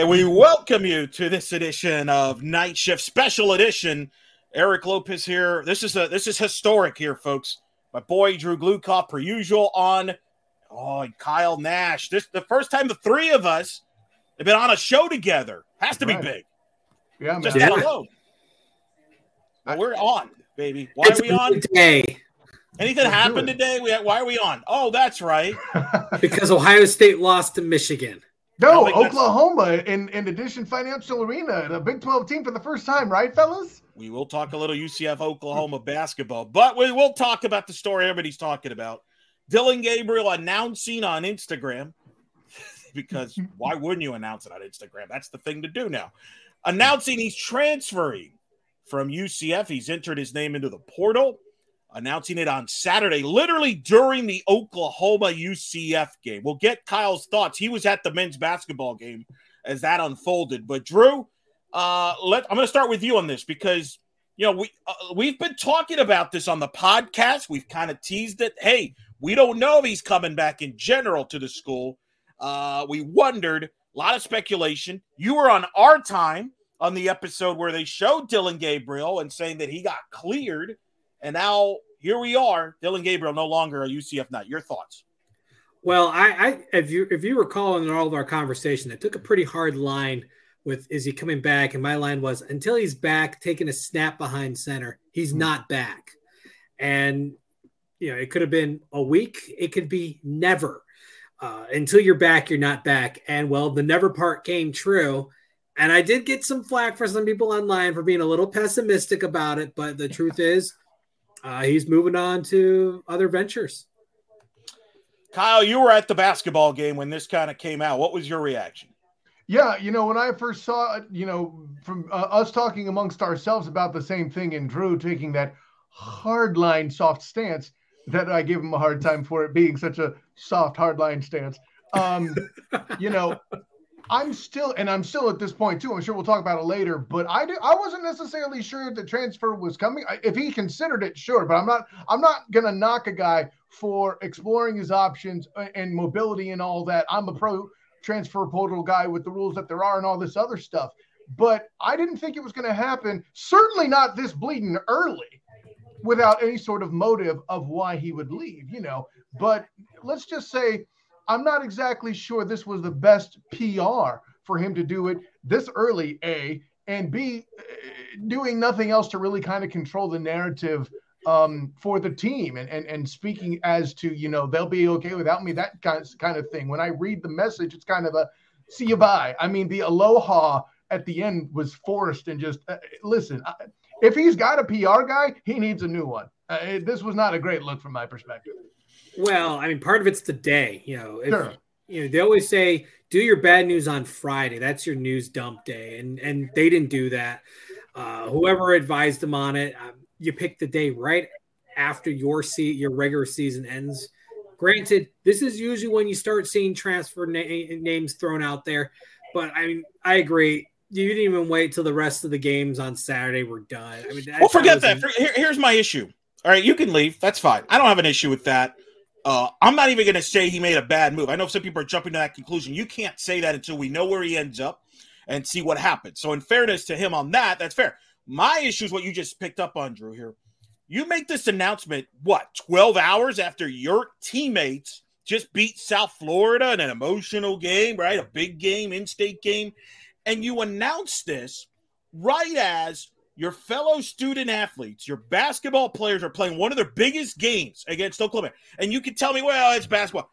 And we welcome you to this edition of Night Shift Special Edition. Eric Lopez here. This is a this is historic here, folks. My boy Drew Glukov, per usual, on oh Kyle Nash. This the first time the three of us have been on a show together. Has to Right. be big. Yeah, man. Just Yeah. that alone. But we're on, baby. Why It's are we on? today? Anything Let's happened today? We, why are we on? Oh, that's right. because Ohio State lost to Michigan. No, don't think that's- Oklahoma in, in Addition Financial Arena, a Big 12 team for the first time, right, fellas? We will talk a little UCF Oklahoma basketball, but we will talk about the story everybody's talking about. Dillon Gabriel announcing on Instagram, because why wouldn't you announce it on Instagram? That's the thing to do now. Announcing he's transferring from UCF. He's entered his name into the portal, announcing it on Saturday, literally during the Oklahoma UCF game. We'll get Kyle's thoughts. He was at the men's basketball game as that unfolded. But Drew, uh, let I'm going to start with you on this because you know we uh, we've been talking about this on the podcast. We've kind of teased it. Hey, we don't know if he's coming back in general to the school. Uh, we wondered a lot of speculation. You were on our time on the episode where they showed Dillon Gabriel and saying that he got cleared, and now here we are. Dillon Gabriel no longer a UCF nut. Your thoughts? Well, I, I if you if you recall in all of our conversation, I took a pretty hard line with is he coming back? And my line was until he's back, taking a snap behind center, he's not back. And you know, it could have been a week, it could be never. Uh, until you're back, you're not back. And well, the never part came true. And I did get some flack for some people online for being a little pessimistic about it, but the truth is, uh, he's moving on to other ventures. Kyle, you were at the basketball game when this kind of came out. What was your reaction? Yeah, you know, when I first saw it, you know, from uh, us talking amongst ourselves about the same thing and Drew taking that hardline soft stance that I give him a hard time for it being such a soft hardline stance. Um, you know, I'm still, and I'm still at this point too. I'm sure we'll talk about it later, but I did, I wasn't necessarily sure if the transfer was coming. If he considered it, sure, but I'm not. I'm not gonna knock a guy for exploring his options uh, and mobility and all that. I'm a pro transfer portal guy with the rules that there are and all this other stuff. But I didn't think it was going to happen. Certainly not this bleeding early, without any sort of motive of why he would leave. You know. But let's just say I'm not exactly sure this was the best PR for him to do it this early, A, and B, eh, doing nothing else to really kind of control the narrative um, for the team and, and and speaking as to, you know, they'll be okay without me, that kind of, kind of thing. When I read the message, it's kind of a see you bye. I mean, the aloha at the end was forced and just uh, listen, I, if he's got a PR guy, he needs a new one. Uh, it- this was not a great look from my perspective. Well, I mean, part of it's the day. You know, if, Sure. you know, they always say do your bad news on Friday. That's your news dump day, and and they didn't do that. Uh, whoever advised them on it, um, you pick the day right after your se- your regular season ends. Granted, this is usually when you start seeing transfer na- names thrown out there, but I mean, I agree. You didn't even wait till the rest of the games on Saturday were done. I mean, Well, forget that. an- here- here's my issue. All right, you can leave. That's fine. I don't have an issue with that. Uh, I'm not even going to say he made a bad move. I know some people are jumping to that conclusion. You can't say that until we know where he ends up and see what happens. So, in fairness to him on that, that's fair. My issue is what you just picked up on, Drew. Here, you make this announcement what 12 hours after your teammates just beat South Florida in an emotional game, right? A big game, in-state game, and you announce this right as your fellow student athletes, your basketball players are playing one of their biggest games against Oklahoma. And you can tell me, well, it's basketball.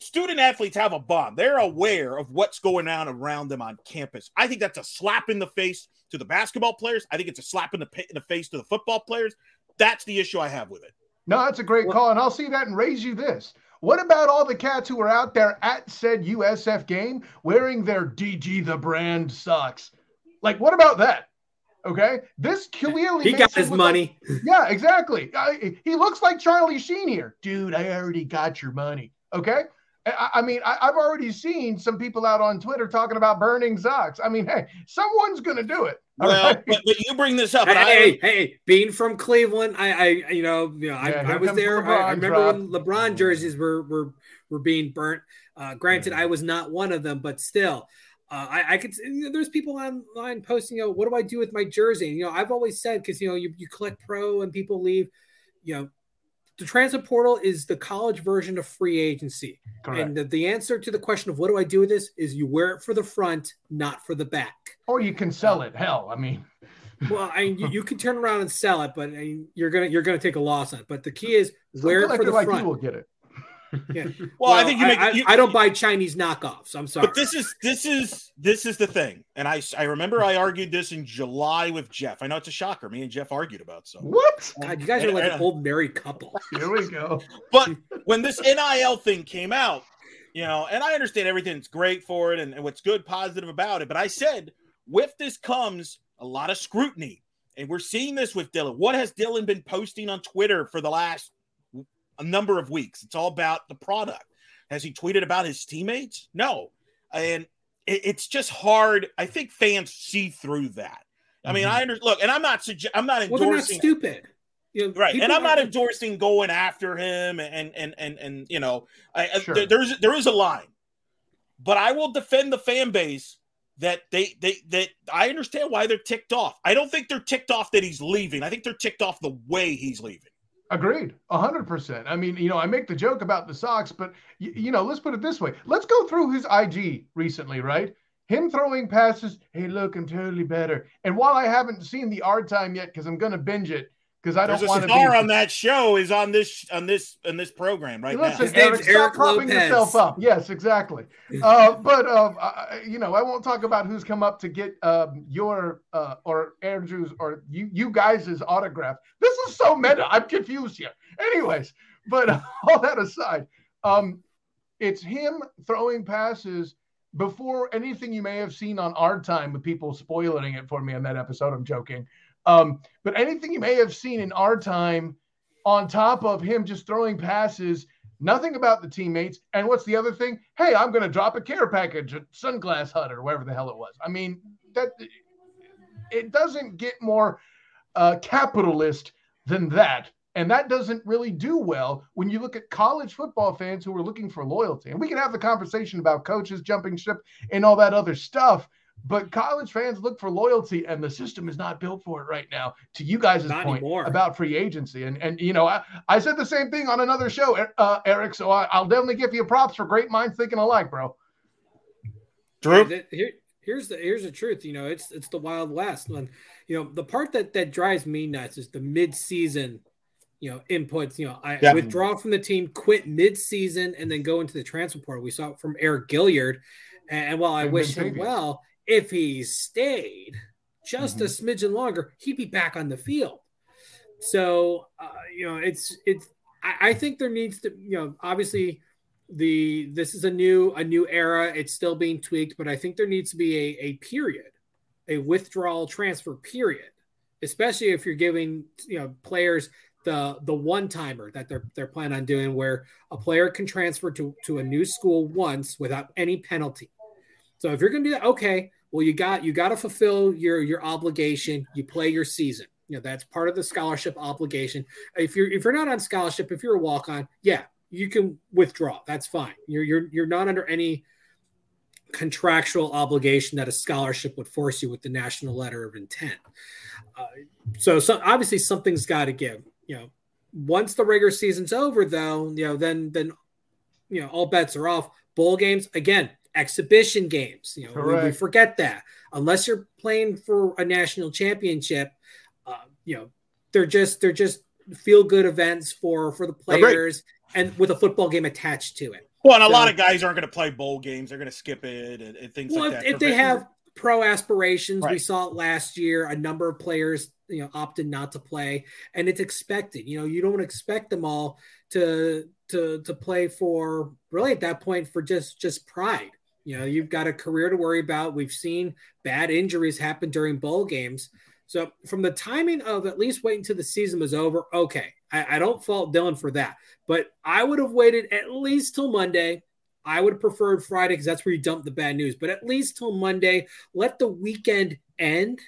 Student athletes have a bond. They're aware of what's going on around them on campus. I think that's a slap in the face to the basketball players. I think it's a slap in the, in the face to the football players. That's the issue I have with it. No, that's a great call, and I'll see that and raise you this. What about all the cats who are out there at said USF game wearing their DG the brand socks? Like, what about that? Okay, this clearly he got his money. Like, yeah, exactly. I, he looks like Charlie Sheen here, dude. I already got your money. Okay. I, I mean, I, I've already seen some people out on Twitter talking about burning socks. I mean, hey, someone's gonna do it. Well, right? but, but you bring this up. Hey, I- hey, hey, being from Cleveland, I, I, you know, you know, I, Yeah, I was there. I, I remember drop. when LeBron jerseys were were were being burnt. Uh, granted, I was not one of them, but still, Uh, I, I could. You know, there's people online posting, you know, what do I do with my jersey? You know, I've always said because you know you, you collect pro and people leave. You know, the transfer portal is the college version of free agency. Correct. And the, the, answer to the question of what do I do with this is you wear it for the front, not for the back. Or you can sell it. Hell, I mean. well, I you, you, can turn around and sell it, but I mean, you're gonna you're gonna take a loss on it. But the key is wear it for the like front. You will get it. Yeah. Well, well, I think you make. I, you, I, don't buy Chinese knockoffs. I'm sorry. But this is this is this is the thing, and I I remember I argued this in July with Jeff. I know it's a shocker. Me and Jeff argued about so. What? God, you guys are like and, an old married couple. Here we go. But when this NIL thing came out, you know, and I understand everything's great for it and, and what's good, positive about it. But I said, with this comes a lot of scrutiny. And we're seeing this with Dillon. What has Dillon been posting on Twitter for the last a number of weeks. It's all about the product. Has he tweeted about his teammates? No. And it, it's just hard. I think fans see through that. I mean, mm-hmm. I under, look, and I'm not suggest, I'm not endorsing. Well, not stupid. You know, right, and I'm not endorsing going after him, and and and and you know, I, sure. there's there is a line, but I will defend the fan base that they they that I understand why they're ticked off. I don't think they're ticked off that he's leaving. I think they're ticked off the way he's leaving. Agreed, hundred percent. I mean, you know, I make the joke about the socks, but y- you know, let's put it this way. Let's go through his IG recently, right? Him throwing passes. Hey, look, I'm totally better. And while I haven't seen the art time yet, because I'm going to binge it, because I don't want to. star be... on that show is on this on this on this program right Listen, now. Eric, stop propping yourself up. Yes, exactly. uh, but um, I, you know, I won't talk about who's come up to get um, your uh, or Andrew's or you you guys' autograph. This is so meta. I'm confused here. Anyways, but uh, all that aside, um, it's him throwing passes before anything you may have seen on our time with people spoiling it for me on that episode. I'm joking. Um, but anything you may have seen in our time, on top of him just throwing passes, nothing about the teammates. And what's the other thing? Hey, I'm going to drop a care package at Sunglass Hut or wherever the hell it was. I mean, that it doesn't get more uh, capitalist than that. And that doesn't really do well when you look at college football fans who are looking for loyalty. And we can have the conversation about coaches jumping ship and all that other stuff. But college fans look for loyalty, and the system is not built for it right now. To you guys' not point anymore. about free agency, and and you know, I, I said the same thing on another show, uh, Eric. So I, will definitely give you props for great minds thinking alike, bro. Drew, here, here's the here's the truth. You know, it's it's the Wild West. And you know, the part that that drives me nuts is the mid-season you know, inputs, you know, I yeah. withdraw from the team, quit mid-season, and then go into the transfer portal. We saw it from Eric Gilliard. And, while I and wish him well, if he stayed just mm-hmm. a smidgen longer, he'd be back on the field. So uh, you know, it's it's. I, I think there needs to, you know, obviously the this is a new a new era. It's still being tweaked, but I think there needs to be a, a period, a withdrawal transfer period, especially if you're giving you know players the the one timer that they're they're planning on doing, where a player can transfer to to a new school once without any penalty. So if you're going to do that, okay, well you got you got to fulfill your your obligation. You play your season. You know that's part of the scholarship obligation. If you're if you're not on scholarship, if you're a walk on, yeah, you can withdraw. That's fine. You're you're you're not under any contractual obligation that a scholarship would force you with the national letter of intent. Uh, so, so obviously something's got to give. You know, once the regular season's over, though, you know, then then you know all bets are off. Bowl games again exhibition games. You know, we, we, forget that unless you're playing for a national championship, uh, you know, they're just they're just feel good events for for the players and with a football game attached to it. Well, and a so, lot of guys aren't going to play bowl games; they're going to skip it and, and things well, like that. If, if they have pro aspirations, right. we saw it last year. A number of players, you know, opted not to play, and it's expected. You know, you don't expect them all to to to play for really at that point for just just pride. You know, you've got a career to worry about. We've seen bad injuries happen during bowl games. So, from the timing of at least waiting until the season was over, okay, I, I don't fault Dillon for that. But I would have waited at least till Monday. I would have preferred Friday because that's where you dump the bad news. But at least till Monday, let the weekend end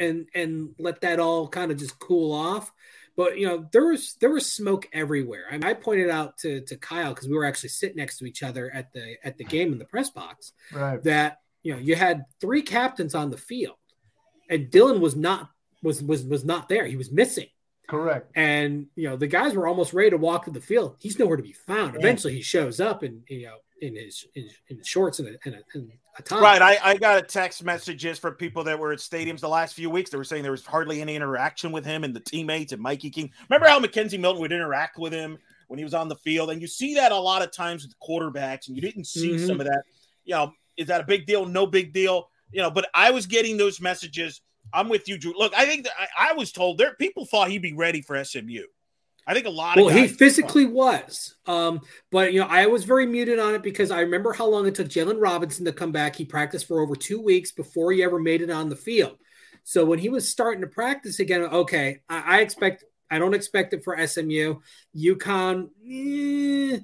and and let that all kind of just cool off. But you know, there was there was smoke everywhere. I, mean, I pointed out to to Kyle because we were actually sitting next to each other at the at the game in the press box right. that you know, you had three captains on the field, and Dillon was not was was was not there. He was missing. Correct. And you know, the guys were almost ready to walk to the field. He's nowhere to be found. Eventually, he shows up and you know in his in, in shorts and a, and a, and a tie. Right. I, I got a text messages from people that were at stadiums the last few weeks. They were saying there was hardly any interaction with him and the teammates and Mikey Keene. Remember how McKenzie Milton would interact with him when he was on the field? And you see that a lot of times with quarterbacks, and you didn't see Mhm. some of that. You know, is that a big deal? No big deal. You know, but I was getting those messages. I'm with you, Drew. Look, I think that I, I was told there people thought he'd be ready for SMU. I think a lot Well, of he guys- physically was, um, but you know, I was very muted on it because I remember how long it took Jaylon Robinson to come back. He practiced for over two weeks before he ever made it on the field. So when he was starting to practice again, okay, I, I expect. I don't expect it for SMU. UConn, eh,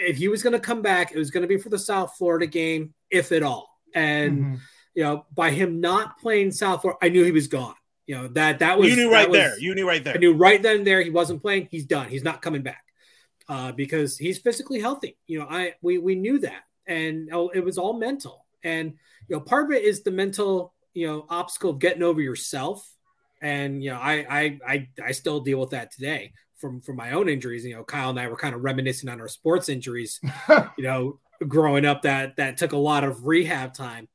if he was going to come back, it was going to be for the South Florida game, if at all. And Mhm. you know, by him not playing South Florida, I knew he was gone. You know that that was you knew right was- there. You knew right there. I knew right then and there he wasn't playing. He's done. He's not coming back uh, because he's physically healthy. You know, I we we knew that, and oh, it was all mental. And you know, part of it is the mental you know obstacle of getting over yourself. And you know, I I I, I still deal with that today from from my own injuries. You know, Kyle and I were kind of reminiscing on our sports injuries. you know, growing up that that took a lot of rehab time.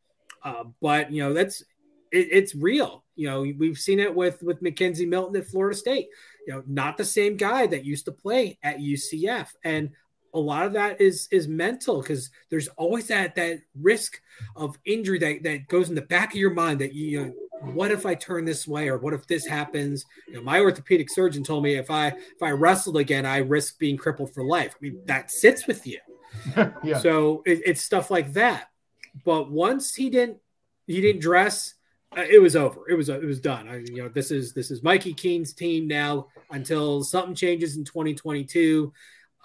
Uh, but you know, that's it, it's real. You know, we've seen it with with McKenzie Milton at Florida State. You know, not the same guy that used to play at UCF, and a lot of that is is mental because there's always that that risk of injury that that goes in the back of your mind that you, you know. What if I turn this way, or what if this happens? You know, my orthopedic surgeon told me if I if I wrestled again, I risk being crippled for life. I mean, that sits with you. yeah. So it, it's stuff like that. But once he didn't, he didn't dress. Uh, it was over. It was it was done. I, you know, this is this is Mikey Keene's team now until something changes in 2022.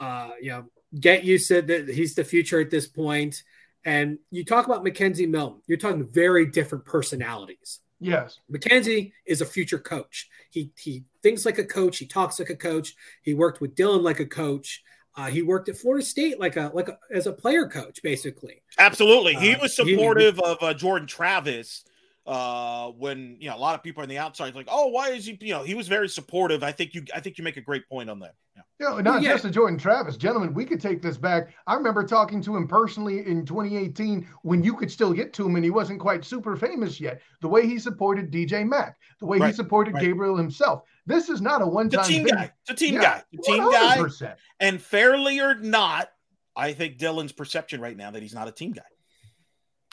Uh, you know, get used to that he's the future at this point. And you talk about McKenzie Milton. You're talking very different personalities. yes. McKenzie is a future coach. He he thinks like a coach. He talks like a coach. He worked with Dillon like a coach. Uh, he worked at Florida State like a like a, as a player coach, basically. Absolutely. He Uh, was he- supportive of uh, Jordan Travis uh, when you know a lot of people on the outside like, oh, why is he? You know, he was very supportive. I think you, I think you make a great point on that. Yeah. You know, not Yeah. just to Jordan Travis, gentlemen. We could take this back. I remember talking to him personally in 2018 when you could still get to him and he wasn't quite super famous yet. The way he supported DJ Mack, the way he supported right. Gabriel himself. This is not a one-time team thing. guy. It's a team Yeah, guy. It's a team guy. 100%. And fairly or not, I think Dillon's perception right now that he's not a team guy.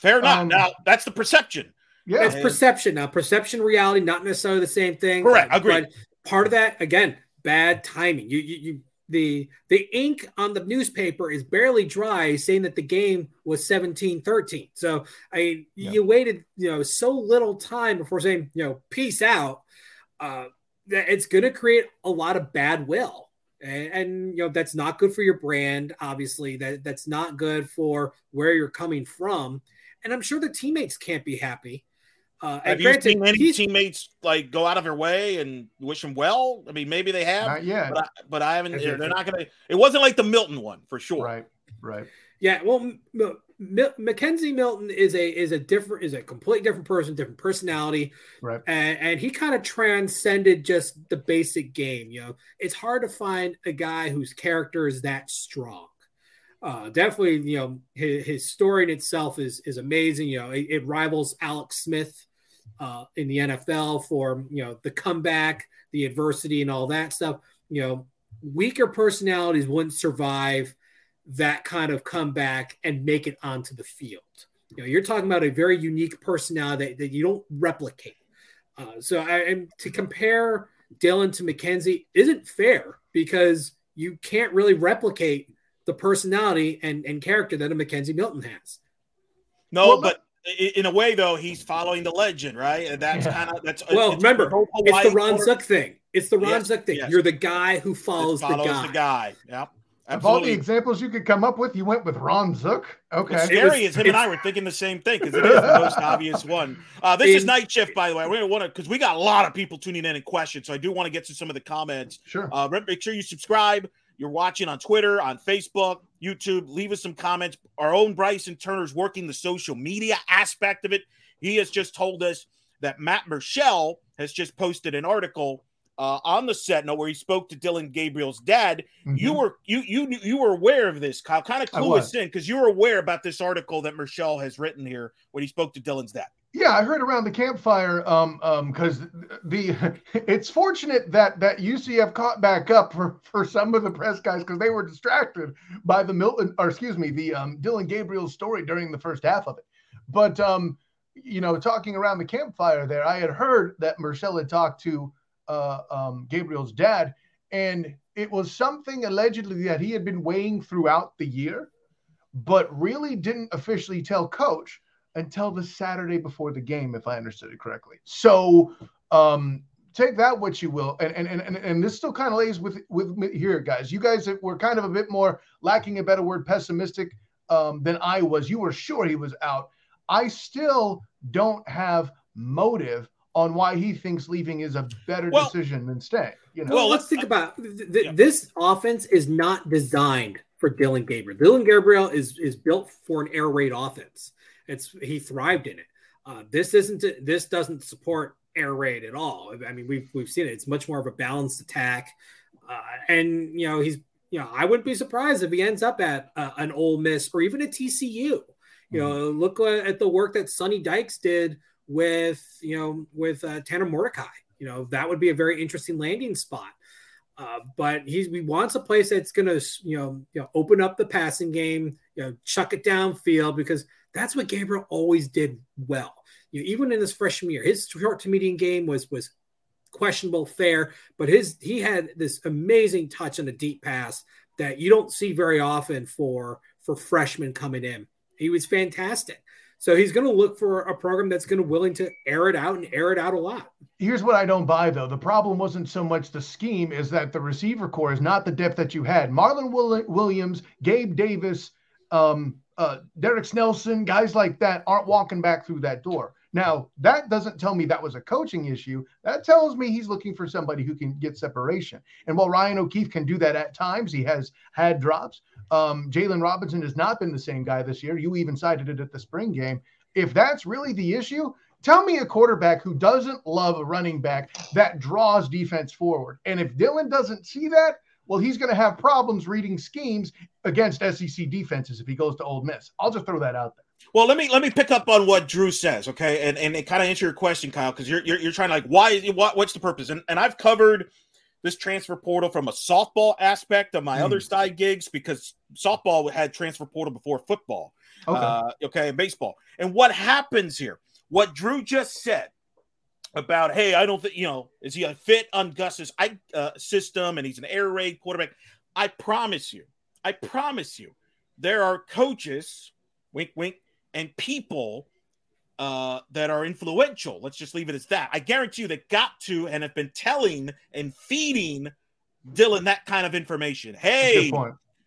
Fair or not. Um, now that's the perception. Yeah. It's perception now. Perception, reality, not necessarily the same thing. Correct. Uh, Agreed. But part of that, again, bad timing. You, you, you, the the ink on the newspaper is barely dry, saying that the game was 17-13. So I, Yeah. you waited, you know, so little time before saying, you know, peace out. Uh, that it's going to create a lot of bad will. And, and you know that's not good for your brand. Obviously, that that's not good for where you're coming from. And I'm sure the teammates can't be happy. Uh, Have you granted, seen any he's- teammates like go out of their way and wish him well? I mean, maybe they have, Not yet. but I, but I haven't. They're, they're not gonna. It wasn't like the Milton one for sure. Right. Right. yeah. Well, M- M- M- McKenzie Milton is a is a different is a completely different person, different personality, Right. and, and he kind of transcended just the basic game. You know, it's hard to find a guy whose character is that strong. Uh, definitely, you know, his, his story in itself is is amazing. You know, it, it rivals Alex Smith uh, in the NFL for you know the comeback, the adversity, and all that stuff. You know, weaker personalities wouldn't survive that kind of comeback and make it onto the field. You know, you're talking about a very unique personality that, that you don't replicate. Uh, so, I, and to compare Dillon to McKenzie isn't fair because you can't really replicate the personality and, and character that a McKenzie Milton has. No, Well, but i- in a way though, he's following the legend, right? And that's Yeah. kind of that's Well, it's remember, It's the Ron quarter- Zook thing. It's the Ron Yes, Zook thing. yes. You're the guy who follows, follows the guy. Yeah, Of all the examples you could come up with, you went with Ron Zook. Okay. What's scary was- is him and I were thinking the same thing because it is the most obvious one. Uh, this is night shift, by the way. We want to because we got a lot of people tuning in and questions, so I do want to get to some of the comments. Sure. Uh, make sure you subscribe. You're watching on Twitter, on Facebook. YouTube. Leave us some comments. Our own Bryson Turner's working the social media aspect of it. He has just told us that Matt Murschel has just posted an article uh, on the Sentinel where he spoke to Dillon Gabriel's dad. Mm-hmm. You were you you you were aware of this, Kyle. Kind of clue us in because you were aware about this article that Murschel has written here when he spoke to Dillon's dad. Yeah, I heard around the campfire um um because the it's fortunate that that UCF caught back up for for some of the press guys because they were distracted by the Milton or excuse me the um Dillon Gabriel story during the first half of it. But um you know talking around the campfire there, I had heard that Murschel had talked to uh, um, Gabriel's dad, and it was something allegedly that he had been weighing throughout the year, but really didn't officially tell coach until the Saturday before the game, if I understood it correctly. So um, take that what you will, and and and and this still kind of lays with with me here, guys. You guys were kind of a bit more lacking a better word, pessimistic um, than I was. You were sure he was out. I still don't have motive on why he thinks leaving is a better well, decision than staying. You know? Well, let's think about th- th- yeah. this offense is not designed for Dillon Gabriel. Dillon Gabriel is is built for an air raid offense. It's he thrived in it. Uh, this isn't this doesn't support air raid at all. I mean, we've we've seen it. It's much more of a balanced attack, uh, and you know he's you know I wouldn't be surprised if he ends up at uh, an Ole Miss or even a TCU. You mm-hmm. know, look at the work that Sonny Dykes did with you know with uh, Tanner Mordecai. You know that would be a very interesting landing spot. Uh, but he's he wants a place that's going to you know you know open up the passing game, you know chuck it downfield because that's what Gabriel always did well. You know, even in his freshman year, his short to medium game was was questionable, fair, but his he had this amazing touch on a deep pass that you don't see very often for for freshmen coming in. He was fantastic. So he's going to look for a program that's going to willing to air it out and air it out a lot. Here's what I don't buy though. The problem wasn't so much the scheme is that the receiver core is not the depth that you had. Marlon Williams, Gabe Davis, um, uh, Derek Snelson, guys like that aren't walking back through that door. Now, that doesn't tell me that was a coaching issue. That tells me he's looking for somebody who can get separation. And while Ryan O'Keefe can do that at times, he has had drops. Um, Jaylon Robinson has not been the same guy this year. You even cited it at the spring game. If that's really the issue, tell me a quarterback who doesn't love a running back that draws defense forward. And if Dillon doesn't see that, well, he's going to have problems reading schemes against SEC defenses if he goes to Ole Miss. I'll just throw that out there. Well, let me let me pick up on what Drew says, okay, and and it kind of answer your question, Kyle, because you're, you're, you're trying to like why what what's the purpose, and and I've covered this transfer portal from a softball aspect of my mm. other side gigs because softball had transfer portal before football. Okay. Uh, okay, baseball. And what happens here? What Drew just said about, hey, I don't think, you know, is he a fit on Gus's uh, system and he's an air raid quarterback? I promise you, I promise you, there are coaches, wink, wink, and people uh, that are influential. Let's just leave it as that. I guarantee you that got to and have been telling and feeding Dillon that kind of information. Hey,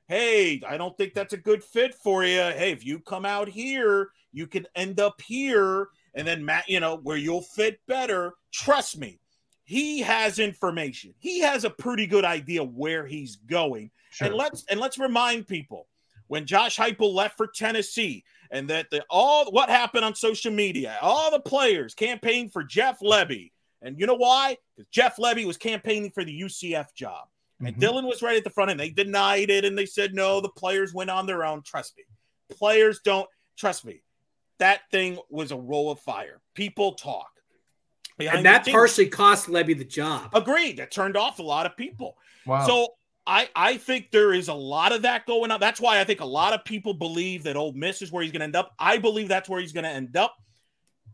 hey, I don't think that's a good fit for you. Hey, if you come out here, you can end up here. And then Matt, you know, where you'll fit better. Trust me, he has information. He has a pretty good idea where he's going. Sure. And let's and let's remind people when Josh Heupel left for Tennessee, and that the all what happened on social media, all the players campaigned for Jeff Lebby. And you know why? Because Jeff Lebby was campaigning for the UCF job. And mm-hmm. Dillon was right at the front and they denied it and they said, no, the players went on their own. Trust me. Players don't trust me. That thing was a roll of fire. People talk. Behind and that partially cost Lebby the job. Agreed. That turned off a lot of people. Wow. So I, I think there is a lot of that going on. That's why I think a lot of people believe that Ole Miss is where he's going to end up. I believe that's where he's going to end up.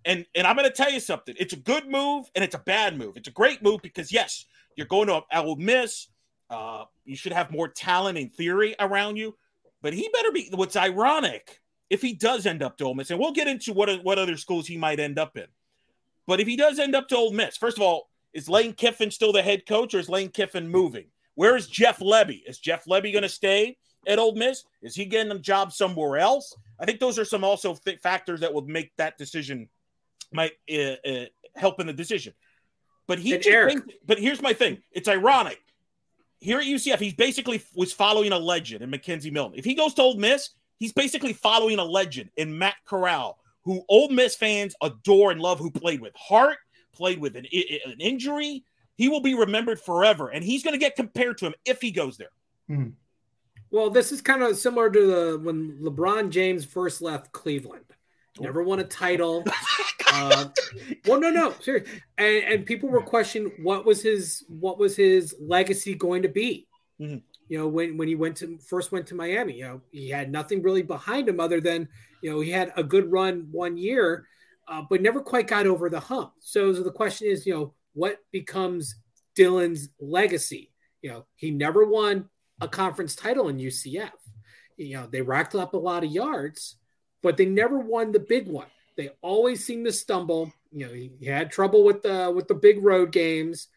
And and I'm going to tell you something. It's a good move and it's a bad move. It's a great move because yes, you're going to Ole Miss. Uh, you should have more talent in theory around you, but he better be. What's ironic if he does end up to Ole Miss, and we'll get into what what other schools he might end up in. But if he does end up to Ole Miss, first of all, is Lane Kiffin still the head coach, or is Lane Kiffin moving? Where is Jeff Lebby? Is Jeff Lebby going to stay at Ole Miss? Is he getting a job somewhere else? I think those are some also th- factors that would make that decision might uh, uh, help in the decision. But he, thinks, but here's my thing: it's ironic. here at UCF, he's basically was following a legend in McKenzie Milton. If he goes to Ole Miss, he's basically following a legend in Matt Corral, who Ole Miss fans adore and love, who played with heart, played with an, an injury. He will be remembered forever, and he's going to get compared to him if he goes there. Mm-hmm. Well, this is kind of similar to the when LeBron James first left Cleveland. Never won a title. uh, well, no, no, seriously. And, and people were questioning what was his what was his legacy going to be. Mm-hmm. You know, when when he went to first went to Miami, you know, he had nothing really behind him other than you know he had a good run one year, uh, but never quite got over the hump. So, so the question is, you know, what becomes Dillon's legacy? You know, he never won a conference title in UCF. You know, they racked up a lot of yards, but they never won the big one. They always seem to stumble. You know, he, he had trouble with the with the big road games.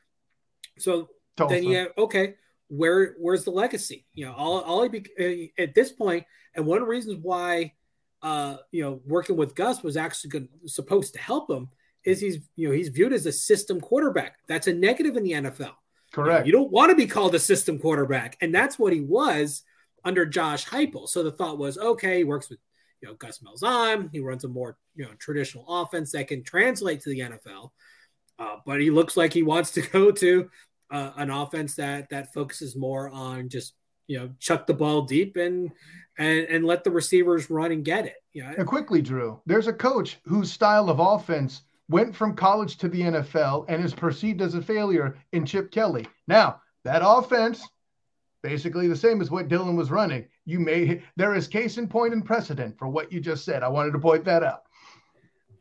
So Tulsa. then yeah, okay, where where's the legacy? You know, all all he be, uh, at this point, and one of the reasons why uh, you know working with Gus was actually good, supposed to help him is he's you know he's viewed as a system quarterback. That's a negative in the NFL. Correct. You, know, you don't want to be called a system quarterback, and that's what he was under Josh Heupel. So the thought was, okay, he works with you know Gus Malzahn. He runs a more you know traditional offense that can translate to the NFL. Uh, but he looks like he wants to go to uh, an offense that that focuses more on just you know chuck the ball deep and and and let the receivers run and get it. Yeah. and quickly, Drew, there's a coach whose style of offense went from college to the NFL and is perceived as a failure in Chip Kelly. Now, that offense, basically the same as what Dillon was running. You may there is case in point and precedent for what you just said. I wanted to point that out.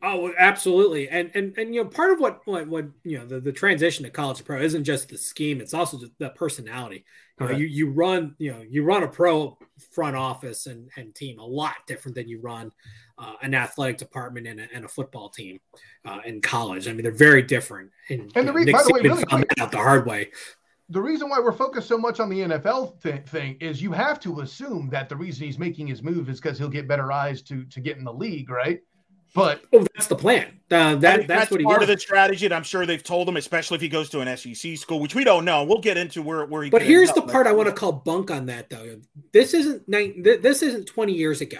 Oh, absolutely. And and and you know, part of what what, what you know the, the transition to college to pro isn't just the scheme; it's also just the personality. You, know, you you run you know you run a pro front office and and team a lot different than you run uh, an athletic department and a, and a football team uh, in college. I mean, they're very different. And, and the re- Nick by the way, really found quick, out the hard way. The reason why we're focused so much on the NFL th- thing is you have to assume that the reason he's making his move is because he'll get better eyes to to get in the league, right? But oh, that's the plan. Uh, that, that's, that's what part of the strategy, and I'm sure they've told him, especially if he goes to an SEC school, which we don't know. We'll get into where where he. But here's the part I want to call bunk on that, though. This isn't this isn't 20 years ago.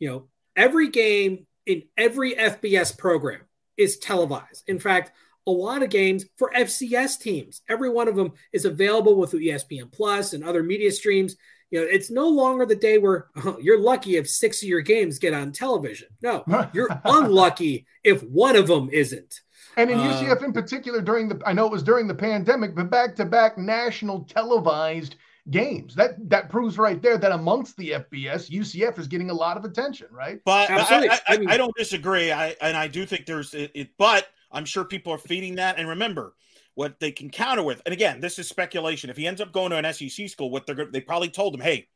You know, every game in every FBS program is televised. In fact, a lot of games for FCS teams, every one of them is available with ESPN Plus and other media streams you know, it's no longer the day where oh, you're lucky if six of your games get on television. No, you're unlucky if one of them isn't. And in uh, UCF in particular, during the I know it was during the pandemic, but back to back national televised games. That that proves right there that amongst the FBS, UCF is getting a lot of attention, right? But I, I, I, I, don't disagree. I and I do think there's it, it, but I'm sure people are feeding that. And remember, what they can counter with. And again, this is speculation. If he ends up going to an SEC school, what they're they probably told him, hey,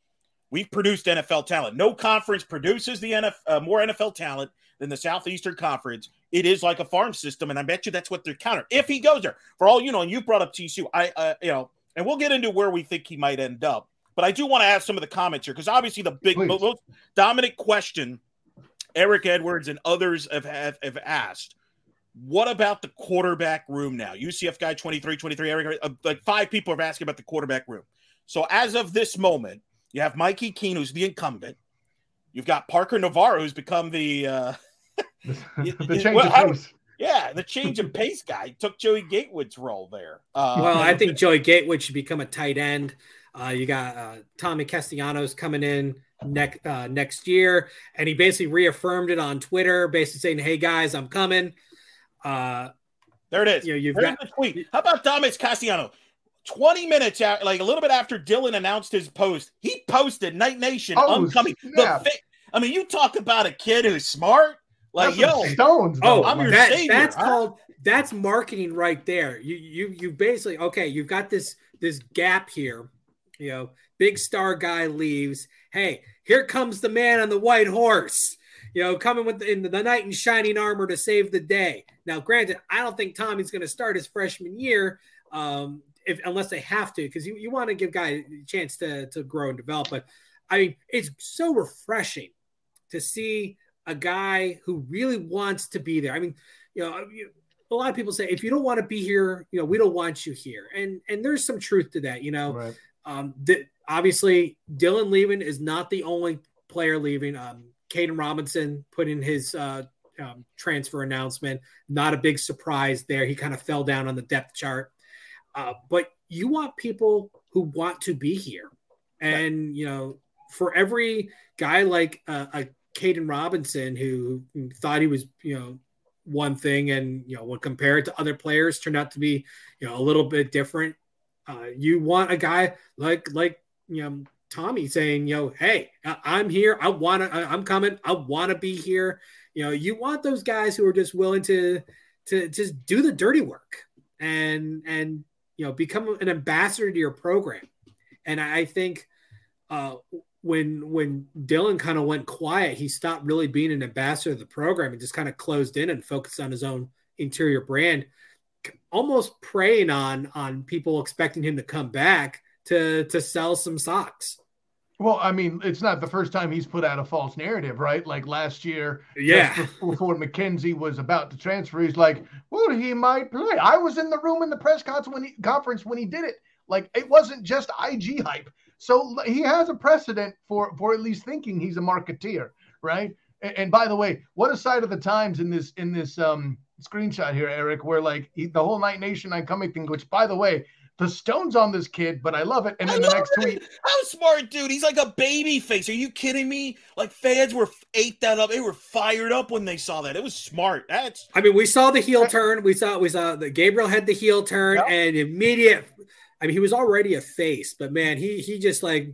we've produced NFL talent. No conference produces the NFL uh, more NFL talent than the Southeastern Conference. It is like a farm system, and I bet you that's what they're counter. If he goes there, for all you know, and you brought up TCU, I uh, you know, and we'll get into where we think he might end up. But I do want to ask some of the comments here because obviously the big most dominant question Eric Edwards and others have, have, have asked what about the quarterback room now? UCF guy 23, 23, Eric, uh, like five people are asking about the quarterback room. So as of this moment, you have Mikey Keene, who's the incumbent. You've got Parker Navarro, who's become the uh, the, the change well, of pace. Yeah, the change of pace guy took Joey Gatewood's role there. Uh, well, I think Joey Gatewood should become a tight end. Uh, you got uh, Tommy Castellanos coming in next uh, next year, and he basically reaffirmed it on Twitter, basically saying, "Hey guys, I'm coming." Uh, there it is. You know, you've There's got the tweet. How about Thomas Castellano? 20 minutes out, like a little bit after Dillon announced his post, he posted Knight Nation oh, coming. Yeah. The, I mean, you talk about a kid who's smart. Like, that's yo, stones. Oh, I'm your that, savior. That's huh? called that's marketing right there. You you you basically okay, you've got this this gap here. You know, big star guy leaves. Hey, here comes the man on the white horse you know, coming with the, in the knight in shining armor to save the day. Now, granted, I don't think Tommy's going to start his freshman year, um, if unless they have to, because you, you want to give guys a chance to to grow and develop. But I mean, it's so refreshing to see a guy who really wants to be there. I mean, you know, a lot of people say if you don't want to be here, you know, we don't want you here, and and there's some truth to that. You know, Right. um, th- obviously Dillon leaving is not the only player leaving. Um, Caden Robinson put in his uh, um, transfer announcement. Not a big surprise there. He kind of fell down on the depth chart. Uh, but you want people who want to be here, and you know, for every guy like uh, a Caden Robinson who thought he was, you know, one thing, and you know, when compared to other players, turned out to be, you know, a little bit different. Uh, you want a guy like like you know Tommy saying, know, hey, I'm here. I want to. I'm coming. I want to be here. You know, you want those guys who are just willing to to just do the dirty work and and you know become an ambassador to your program. And I I think uh, when when Dillon kind of went quiet, he stopped really being an ambassador of the program and just kind of closed in and focused on his own interior brand, almost preying on on people expecting him to come back to to sell some socks. Well, I mean, it's not the first time he's put out a false narrative, right? Like last year, Yeah. before, McKenzie was about to transfer, he's like, "Well, he might play." I was in the room in the press conference when he, conference when he did it. Like it wasn't just IG hype. So he has a precedent for for at least thinking he's a marketeer, right? And, and by the way, what a side of the times in this in this um screenshot here, Eric, where like he, the whole Knight Nation I'm coming thing. Which, by the way, the stones on this kid, but I love it. And I then the next it. tweet, How smart, dude. He's like a baby face. Are you kidding me? Like fans were ate that up. They were fired up when they saw that. It was smart. That's I mean, we saw the heel turn. We saw we saw that Gabriel had the heel turn Yep. and immediate. I mean, he was already a face, but man, he he just like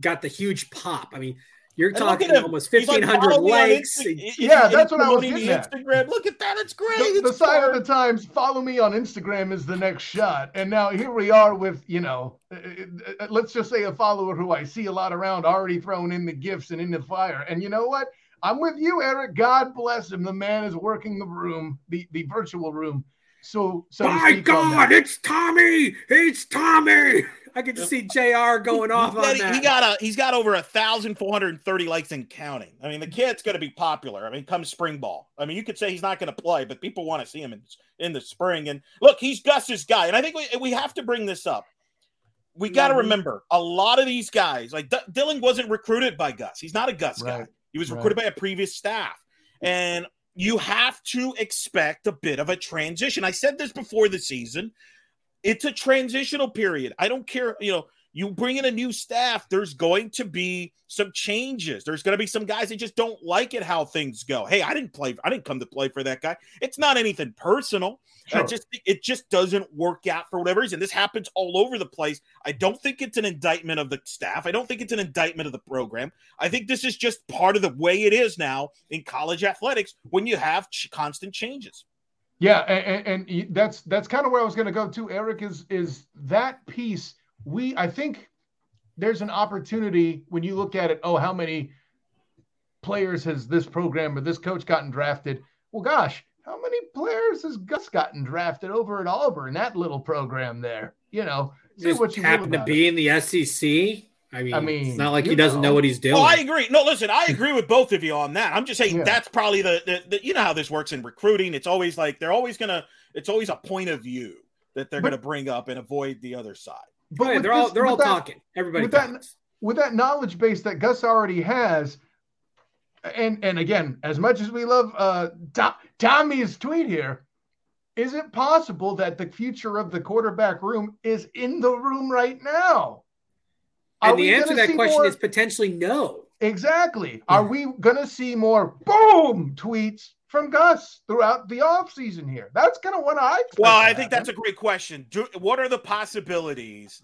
got the huge pop. I mean, you're And talking almost He's like, fifteen hundred follow me on likes. Insta- Yeah, that's what I was promoting getting the at. Instagram. Look at that. It's great. the, the It's sign of the times follow me on instagram is the next shot and now here we are with you know uh, uh, uh, let's just say a follower who i see a lot around already throwing in the gifts and in the fire and you know what i'm with you eric god bless him the man is working the room the the virtual room so so My God, it's Tommy! It's Tommy! I can just see Jr. going off He on got- that. He got a he's got over a thousand four hundred and thirty likes and counting. I mean, the kid's going to be popular. I mean, come spring ball. I mean, you could say he's not going to play, but people want to see him in, in the spring. And look, he's Gus's guy. And I think we, we have to bring this up. We got to Mhm. remember a lot of these guys, like D- Dillon, wasn't recruited by Gus. He's not a Gus guy. He was Right. recruited by a previous staff. And you have to expect a bit of a transition. I said this before the season. It's a transitional period. I don't care, you know, you bring in a new staff, there's going to be some changes. There's going to be some guys that just don't like it how things go. Hey, I didn't play, I didn't come to play for that guy. It's not anything personal. I Sure. just it just doesn't work out for whatever reason. This happens all over the place. I don't think it's an indictment of the staff. I don't think it's an indictment of the program. I think this is just part of the way it is now in college athletics when you have ch- constant changes. Yeah, and, and, and that's that's kind of where I was going to go to. Eric is is that piece. We I think there's an opportunity when you look at it. Oh, how many players has this program or this coach gotten drafted? Well, gosh, how many players has Gus gotten drafted over at Auburn? That little program there. You know, say just what you will happened to be it. in the SEC. I mean, I mean, it's not like he doesn't know. know. what he's doing. Oh, I agree. No, listen, I agree with both of you on that. I'm just saying Yeah. that's probably the, the, the you know how this works in recruiting. It's always like they're always gonna it's always a point of view that they're But- gonna bring up and avoid the other side. But with they're all they're all that- talking. Everybody with that- with that knowledge base that Gus already has, and and again, as much as we love uh, To- Tommy's tweet here, is it possible that the future of the quarterback room is in the room right now? Are And the answer to that question more- is potentially no. exactly. Are we going to see more boom tweets from Gus throughout the offseason here? That's kind of what I. Well, I think that's a great question. Do, what are the possibilities